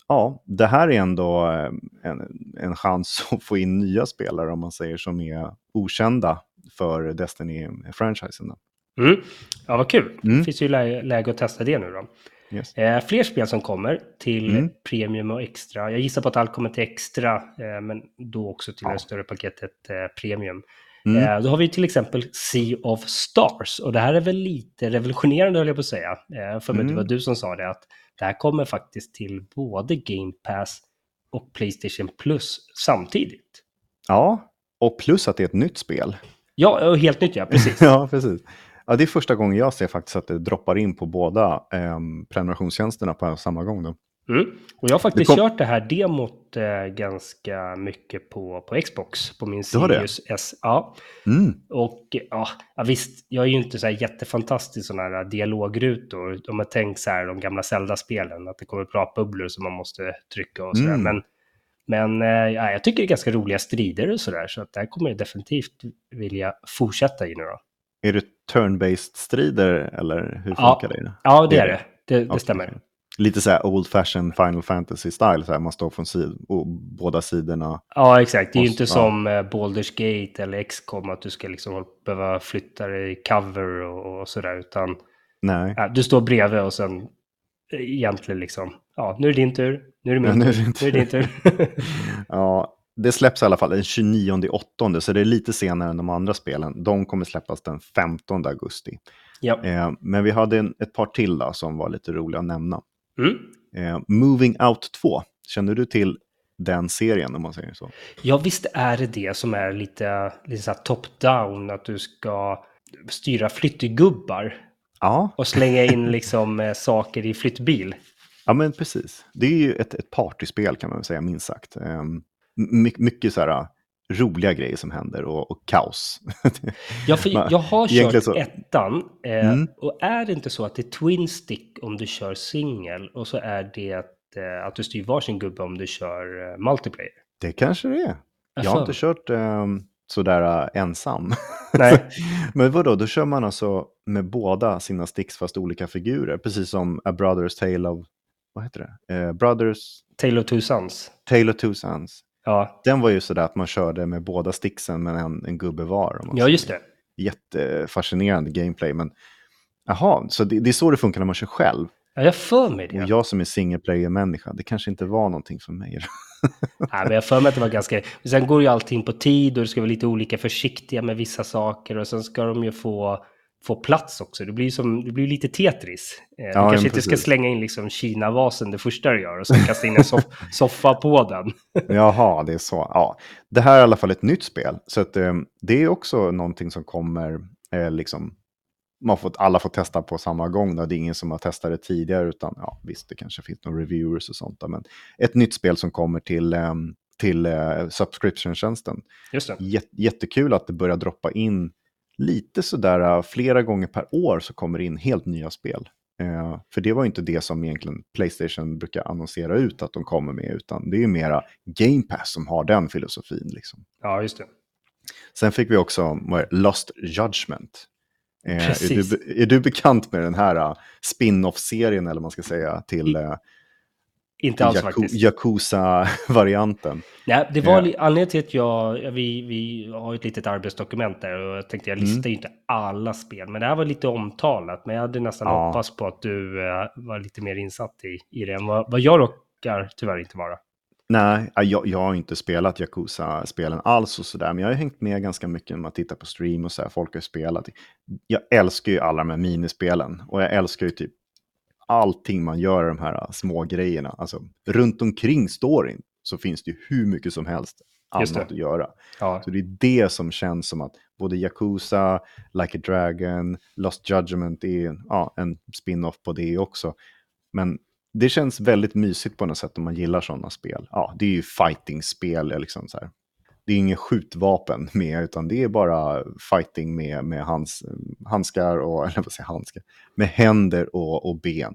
ja, det här är ändå eh, en, en chans att få in nya spelare om man säger som är okända för Destiny-franchisen. Mm. Ja, vad kul. Mm. Det finns ju lä läge att testa det nu då. Yes. Eh, fler spel som kommer till mm. Premium och Extra. Jag gissar på att allt kommer till Extra, eh, men då också till ja. det större paketet eh, Premium. Mm. Eh, då har vi till exempel Sea of Stars. Och det här är väl lite revolutionerande, höll jag på att säga. Eh, för mig mm. det var du som sa det, att det här kommer faktiskt till både Game Pass och Playstation Plus samtidigt. Ja, och plus att det är ett nytt spel. Ja, helt nytt ja, precis. ja, precis. Ja, det är första gången jag ser faktiskt att det droppar in på båda eh, prenumerationstjänsterna på samma gång. Då. Mm. Och jag har faktiskt det kom... kört det här demot eh, ganska mycket på, på Xbox, på min Sirius S. Ja. Mm. Och ja, visst, jag är ju inte så här jättefantastisk sådana här dialogrutor. De har tänkt så här, de gamla Zelda-spelen, att det kommer pratbubblor som man måste trycka och sådär. Mm. Men, men eh, ja, jag tycker det är ganska roliga strider och sådär, så att det här kommer jag definitivt vilja fortsätta i nu då. Är det turn-based strider eller hur funkar ja. det? Ja, det är det. Det, det okay. stämmer lite så här old fashion Final Fantasy-style, så här, man står från sid båda sidorna. Ja, exakt. Det är ju inte ja. som eh, Baldur's Gate eller XCOM att du ska liksom behöva flytta dig i cover och, och sådär, utan Nej. Ja, du står bredvid och sen eh, egentligen liksom, ja, nu är det din tur, nu är det min ja, nu är det tur, nu är det din tur. ja, det släpps i alla fall den 29 åttonde, så det är lite senare än de andra spelen. De kommer släppas den 15 augusti. Ja. Eh, men vi hade en, ett par till då, som var lite roliga att nämna. Mm. Eh, Moving Out 2, känner du till den serien om man säger så? Ja, visst är det det som är lite, lite top-down, att du ska styra flyttgubbar. Ja. Och slänga in liksom eh, saker i flyttbil. Ja, men precis. Det är ju ett, ett partyspel kan man väl säga, minst sagt. Um, my, mycket så här roliga grejer som händer och, och kaos. ja, för jag har kört så... ettan eh, mm. och är det inte så att det är twin stick om du kör singel och så är det eh, att du styr varsin gubbe om du kör eh, multiplayer? Det kanske det är. Jag har inte kört um, sådär uh, ensam. Nej. Men vadå, då kör man alltså med båda sina sticks fast olika figurer, precis som A Brothers Tale of, vad heter det? Uh, Brothers... Tale of Two Sons. Tale of Two Sons. Ja. Den var ju sådär att man körde med båda sticksen men en, en gubbe var. Ja, just det. Jättefascinerande gameplay. Men jaha, så det, det är så det funkar när man kör själv. Ja, jag för mig det. Och jag som är single player-människa, det kanske inte var någonting för mig. Nej, men jag för mig att det var ganska... Sen går ju allting på tid och det ska vara lite olika försiktiga med vissa saker och sen ska de ju få få plats också. Det blir, som, det blir lite Tetris. Eh, ja, du kanske inte ska slänga in liksom Kina-vasen det första du gör och sen kasta in en soff soffa på den. Jaha, det är så. Ja. Det här är i alla fall ett nytt spel. Så att, eh, det är också någonting som kommer, eh, liksom, man får, alla får testa på samma gång. Då. Det är ingen som har testat det tidigare, utan ja, visst, det kanske finns några reviewers och sånt. Då, men ett nytt spel som kommer till, eh, till eh, subscription-tjänsten. Jättekul att det börjar droppa in lite sådär äh, flera gånger per år så kommer det in helt nya spel. Eh, för det var inte det som egentligen Playstation brukar annonsera ut att de kommer med, utan det är mera Game Pass som har den filosofin. Liksom. Ja, just det. Sen fick vi också Lost Judgment. Eh, är, du, är, du, bekant med den här uh, spin-off-serien, eller man ska säga, till uh, inte alls Yaku faktiskt. Yakuza-varianten. Nej, det var ja. anledningen till att jag, vi, vi har ett litet arbetsdokument där och jag tänkte jag listar mm. ju inte alla spel, men det här var lite omtalat, men jag hade nästan ja. hoppats på att du uh, var lite mer insatt i, i det än vad, vad jag råkar tyvärr inte vara. Nej, jag, jag har inte spelat Yakuza-spelen alls och sådär, men jag har hängt med ganska mycket när man tittar på stream och så här, folk har spelat. Jag älskar ju alla de här minispelen och jag älskar ju typ allting man gör, de här små grejerna. Alltså, runt omkring storyn så finns det ju hur mycket som helst annat att göra. Ja. Så det är det som känns som att både Yakuza, Like a Dragon, Lost Judgment är ja, en spin-off på det också. Men det känns väldigt mysigt på något sätt om man gillar sådana spel. Ja, det är ju fighting-spel, liksom så här det är inget skjutvapen med, utan det är bara fighting med, med hands, handskar och, eller vad säger handskar, med händer och, och ben.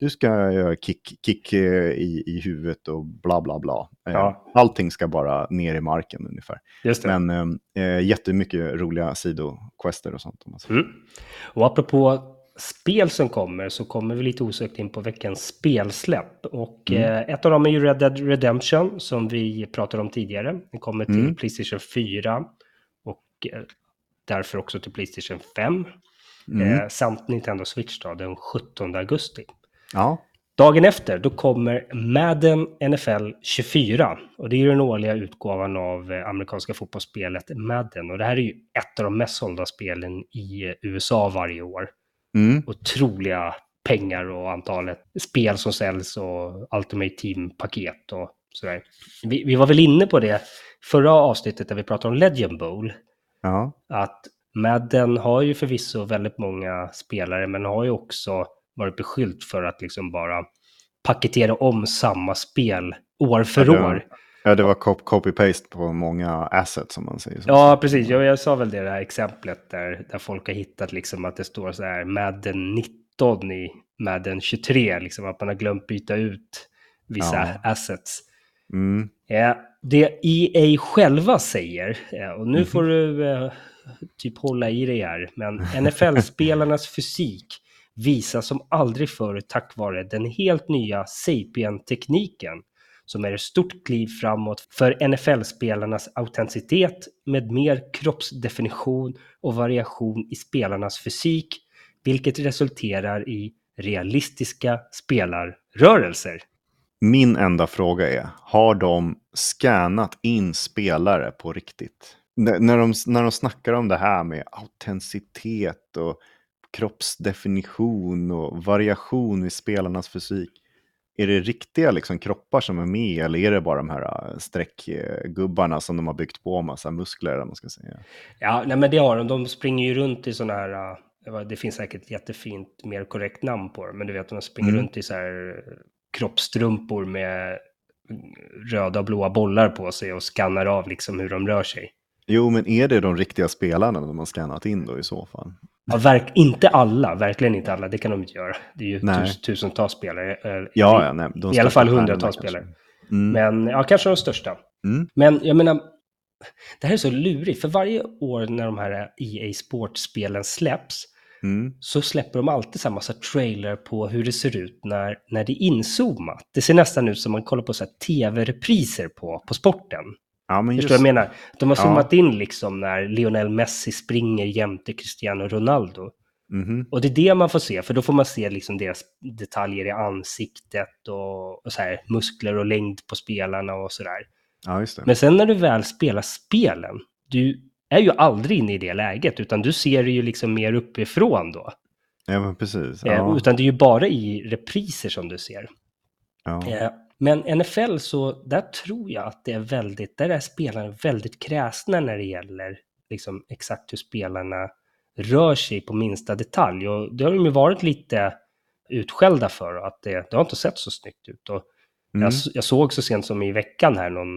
du ska göra kick, kick eh, i, i huvudet och bla bla bla. Eh, Ja. Allting ska bara ner i marken ungefär. Just det. Men eh, jättemycket roliga sidoquester och sånt. Om man säger. Mm. Och apropå spel som kommer så kommer vi lite osökt in på veckans spelsläpp. Och Mm. eh, ett av dem är ju Red Dead Redemption som vi pratade om tidigare. Den kommer till Mm. Playstation 4 och eh, därför också till Playstation 5. Mm. Eh, samt Nintendo Switch då, den 17 augusti. Ja, Dagen efter då kommer Madden NFL 24. Och det är ju den årliga utgåvan av eh, amerikanska fotbollsspelet Madden. Och det här är ju ett av de mest sålda spelen i eh, USA varje år. Mm. Otroliga pengar och antalet spel som säljs och Ultimate Team-paket och sådär. Vi, vi var väl inne på det förra avsnittet där vi pratade om Legend Bowl. ja. Att Madden har ju förvisso väldigt många spelare men har ju också varit beskyllt för att liksom bara paketera om samma spel år för år. Ja, det var cop- copy-paste på många assets som man säger. Så. Ja, precis. Jag, jag sa väl det, här exemplet där, där folk har hittat liksom att det står så här Madden 19 i Madden 23, liksom att man har glömt byta ut vissa Ja. assets. Mm. Eh, det EA själva säger, eh, och nu Mhm. får du eh, typ hålla i dig här, men NFL-spelarnas fysik visas som aldrig förr tack vare den helt nya Sapien-tekniken som är ett stort kliv framåt för NFL-spelarnas autenticitet med mer kroppsdefinition och variation i spelarnas fysik, vilket resulterar i realistiska spelarrörelser. Min enda fråga är, har de scannat in spelare på riktigt? N- när, de, när de snackar om det här med autenticitet och kroppsdefinition och variation i spelarnas fysik. Är det riktiga liksom, kroppar som är med eller är det bara de här äh, streckgubbarna som de har byggt på massa muskler? Eller man ska säga? Ja, nej, men det har de. De springer ju runt i sådana här, äh, det finns säkert ett jättefint, mer korrekt namn på det, men du vet, de springer Mm. runt i så här äh, kroppstrumpor med röda och blåa bollar på sig och skannar av liksom hur de rör sig. Jo, men är det de riktiga spelarna de har scannat in då i så fall? Ja, verk, inte alla, verkligen inte alla, det kan de inte göra. Det är ju tus, tusentals spelare. äh, Ja, i- ja nej, I alla fall hundratals spelare. Mm. Men ja, kanske de största. Mm. Men jag menar, det här är så lurigt, för varje år när de här EA Sports-spelen släpps Mm. så släpper de alltid samma massa trailer på hur det ser ut när, när det är inzoomat. Det ser nästan ut som man kollar på tv-repriser på, på sporten. Ja, men Förstår just, du vad jag menar? De har Ja. zoomat in liksom när Lionel Messi springer jämte Cristiano Ronaldo. Mhm. Och det är det man får se, för då får man se liksom deras detaljer i ansiktet och, och så här, muskler och längd på spelarna och sådär. Ja. Men sen när du väl spelar spelen, du är ju aldrig inne i det läget, utan du ser det ju liksom mer uppifrån då. Ja, men precis. Eh, Ja. Utan det är ju bara i repriser som du ser. Ja. Eh, Men NFL så, där tror jag att det är väldigt, där är spelarna väldigt kräsna när det gäller liksom exakt hur spelarna rör sig på minsta detalj. Och det har de ju varit lite utskällda för, att det, det har inte sett så snyggt ut. Och Mm. jag, jag såg så sent som i veckan här någon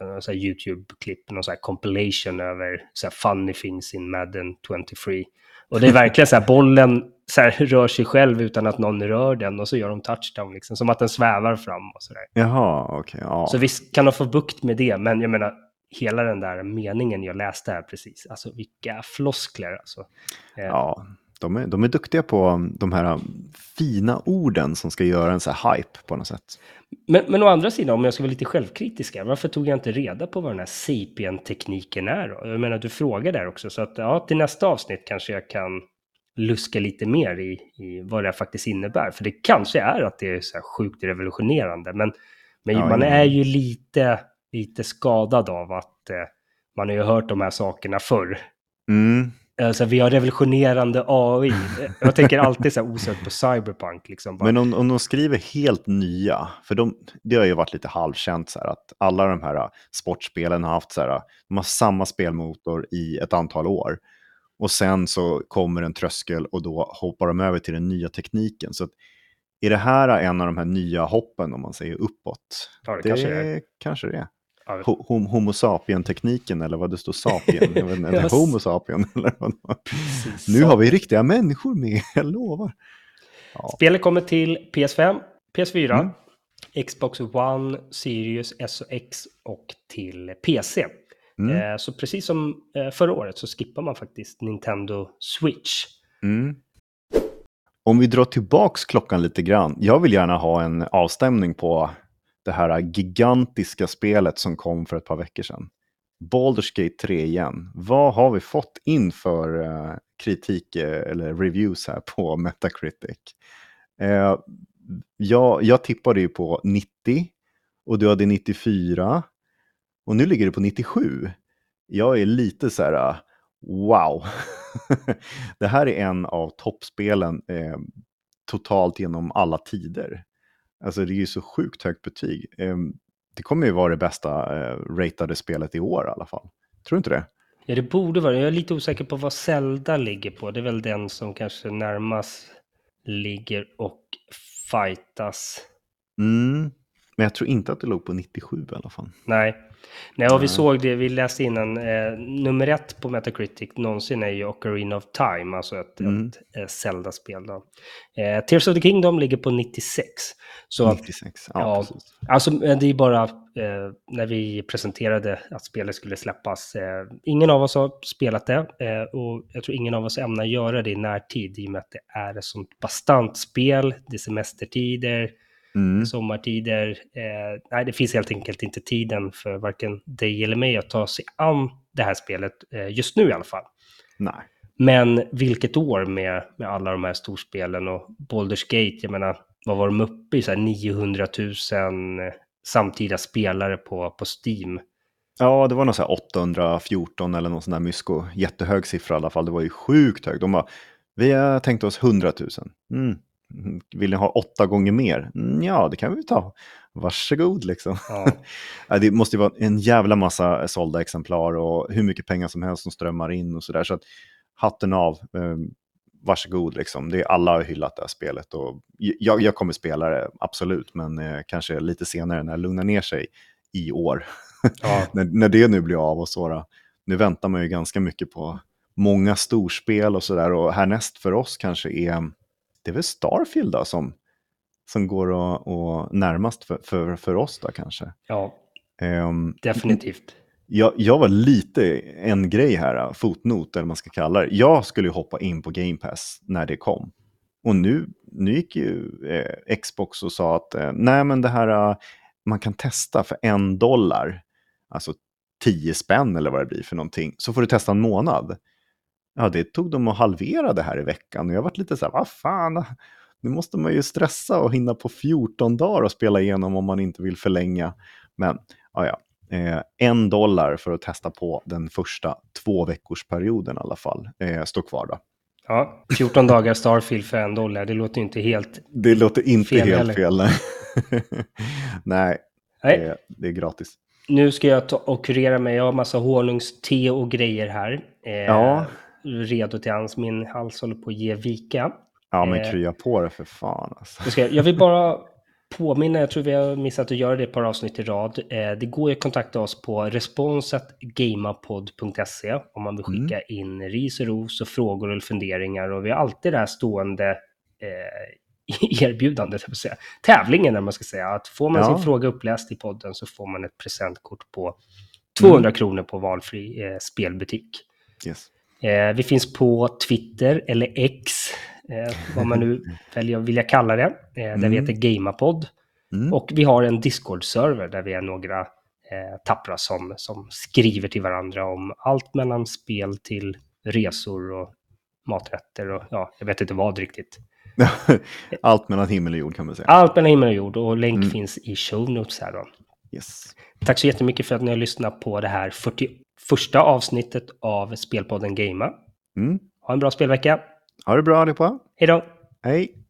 eh, så YouTube-klipp, någon så här compilation över så här funny things in Madden 23. Och det är verkligen så här, bollen så här, rör sig själv utan att någon rör den och så gör de touchdown, liksom, som att den svävar fram och så där. Jaha, okej. ja. Så visst kan de få bukt med det, men jag menar, hela den där meningen jag läste här precis, alltså vilka floskler alltså. Eh, ja. De är, de är duktiga på de här fina orden som ska göra en så här hype på något sätt. Men, men å andra sidan, om jag ska vara lite självkritisk, varför tog jag inte reda på vad den här Sapien-tekniken är då? Jag menar, du frågar där också, så att ja, till nästa avsnitt kanske jag kan luska lite mer i, i vad det faktiskt innebär. För det kanske är att det är så här sjukt revolutionerande, men, men Ja, man ja. är ju lite, lite skadad av att eh, man har ju hört de här sakerna förr. Mm. Alltså, vi har revolutionerande AI. Jag tänker alltid så här osökt på cyberpunk. Liksom. Men om, om de skriver helt nya, för de, det har ju varit lite halvkänt så här att alla de här uh, sportspelen har haft så här, de har samma spelmotor i ett antal år. Och sen så kommer en tröskel och då hoppar de över till den nya tekniken. Så att, är det här en av de här nya hoppen om man säger uppåt? ja, det, Det kanske är. kanske det är. Ho- hom- Homo sapien-tekniken eller vad det står sapien. Jag vet inte. Homo sapien eller vad precis. Nu har vi riktiga människor med, jag lovar. Ja. Spelet kommer till PS5, PS4, Mm. Xbox One, Series S och X och till PC. Mm. Eh, så precis som eh, förra året så skippar man faktiskt Nintendo Switch. Mm. Om vi drar tillbaks klockan lite grann. Jag vill gärna ha en avstämning på det här gigantiska spelet som kom för ett par veckor sedan. Baldur's Gate 3 igen. Vad har vi fått in för eh, kritik eh, eller reviews här på Metacritic? Eh, jag, jag tippade ju på 90 och du hade 94 och nu ligger det på 97. Jag är lite så här, wow. det här är en av toppspelen eh, totalt genom alla tider. Alltså det är ju så sjukt högt betyg. Eh, det kommer ju vara det bästa eh, ratade spelet i år i alla fall. Tror du inte det? Ja, det borde vara Jag är lite osäker på vad Zelda ligger på. Det är väl den som kanske närmast ligger och fightas. Mm. Men jag tror inte att det låg på 97 i alla fall. Nej. Nej, och vi såg det, vi läste innan, eh, nummer ett på Metacritic någonsin är ju Ocarina of Time, alltså ett, Mm. ett eh, Zelda-spel. Då. Eh, Tears of the Kingdom ligger på 96. Så 96, ja, Ja. Alltså, eh, det är bara eh, när vi presenterade att spelet skulle släppas. Eh, ingen av oss har spelat det eh, och jag tror ingen av oss ämnar göra det i närtid i och med att det är ett sånt bastant spel. Det är semestertider, Mm. sommartider. Eh, nej, det finns helt enkelt inte tiden för varken dig eller mig att ta sig an det här spelet eh, just nu i alla fall. Nej. Men vilket år med, med alla de här storspelen och Baldur's Gate, jag menar, vad var de uppe i? Så här 900 000 samtida spelare på, på Steam. Ja, det var någon så här 814 eller någon sån där mysko. Jättehög siffra i alla fall. Det var ju sjukt högt. De bara, vi har tänkt oss 100 000. Mm. Vill ni ha åtta gånger mer? Mm, ja, det kan vi ta. Varsågod liksom. Ja, det måste ju vara en jävla massa sålda exemplar och hur mycket pengar som helst som strömmar in och sådär. Så att hatten av, eh, varsågod liksom. Det är, alla har hyllat det här spelet och jag, jag kommer spela det, absolut, men eh, kanske lite senare när det lugnar ner sig i år. ja, när, när det nu blir av och så. Nu väntar man ju ganska mycket på många storspel och sådär och härnäst för oss kanske är, det är väl Starfield då som, som går och, och närmast för, för, för oss då kanske. ja Ehm, definitivt. jag, jag var lite en grej här, fotnot eller vad man ska kalla det. Jag skulle hoppa in på Game Pass när det kom. Och nu, nu gick ju eh, Xbox och sa att eh, nej men det här, eh, man kan testa för en dollar, alltså 10 spänn eller vad det blir för någonting, så får du testa en månad. Ja, det tog dem att halvera det här i veckan och jag varit lite så här, vad fan, nu måste man ju stressa och hinna på 14 dagar och spela igenom om man inte vill förlänga. Men, ja, ja. Eh, en dollar för att testa på den första två veckors perioden i alla fall. Eh, står kvar då. Ja, 14 dagar Starfield för en dollar, det låter ju inte helt... Det låter inte Fel helt heller. fel. nej. Nej, Nej, det, det är gratis. nu ska jag ta och kurera mig. Jag har massa honungste och grejer här. Eh, Ja. Redo till hans. Min hals håller på att ge vika. Ja, men Eh. krya på det för fan. Alltså. Jag, ska, jag vill bara påminna, jag tror vi har missat att göra det ett par avsnitt i rad. Eh, det går att kontakta oss på responsatgamapod.se om man vill skicka in ris och ros och frågor eller funderingar. Och vi har alltid det här stående eh, erbjudandet, jag säga. tävlingen när man ska säga. Att får man Ja. sin fråga uppläst i podden så får man ett presentkort på 200 kronor på valfri eh, spelbutik. Yes. Eh, vi finns på Twitter eller X, eh, vad man nu väljer att vilja kalla det, eh, där vi Mm. heter Gamapod. Mm. Och vi har en Discord-server där vi är några tappra som, som skriver till varandra om allt mellan spel till resor och maträtter och ja, jag vet inte vad riktigt. Allt mellan himmel och jord kan man säga. Allt mellan himmel och jord och länk Mm. finns i show notes här då. Yes. Tack så jättemycket för att ni har lyssnat på det här 41 avsnittet av Spelpodden Gamea. Mm. Ha en bra spelvecka. Ha det bra allihopa. Hej då! Hej.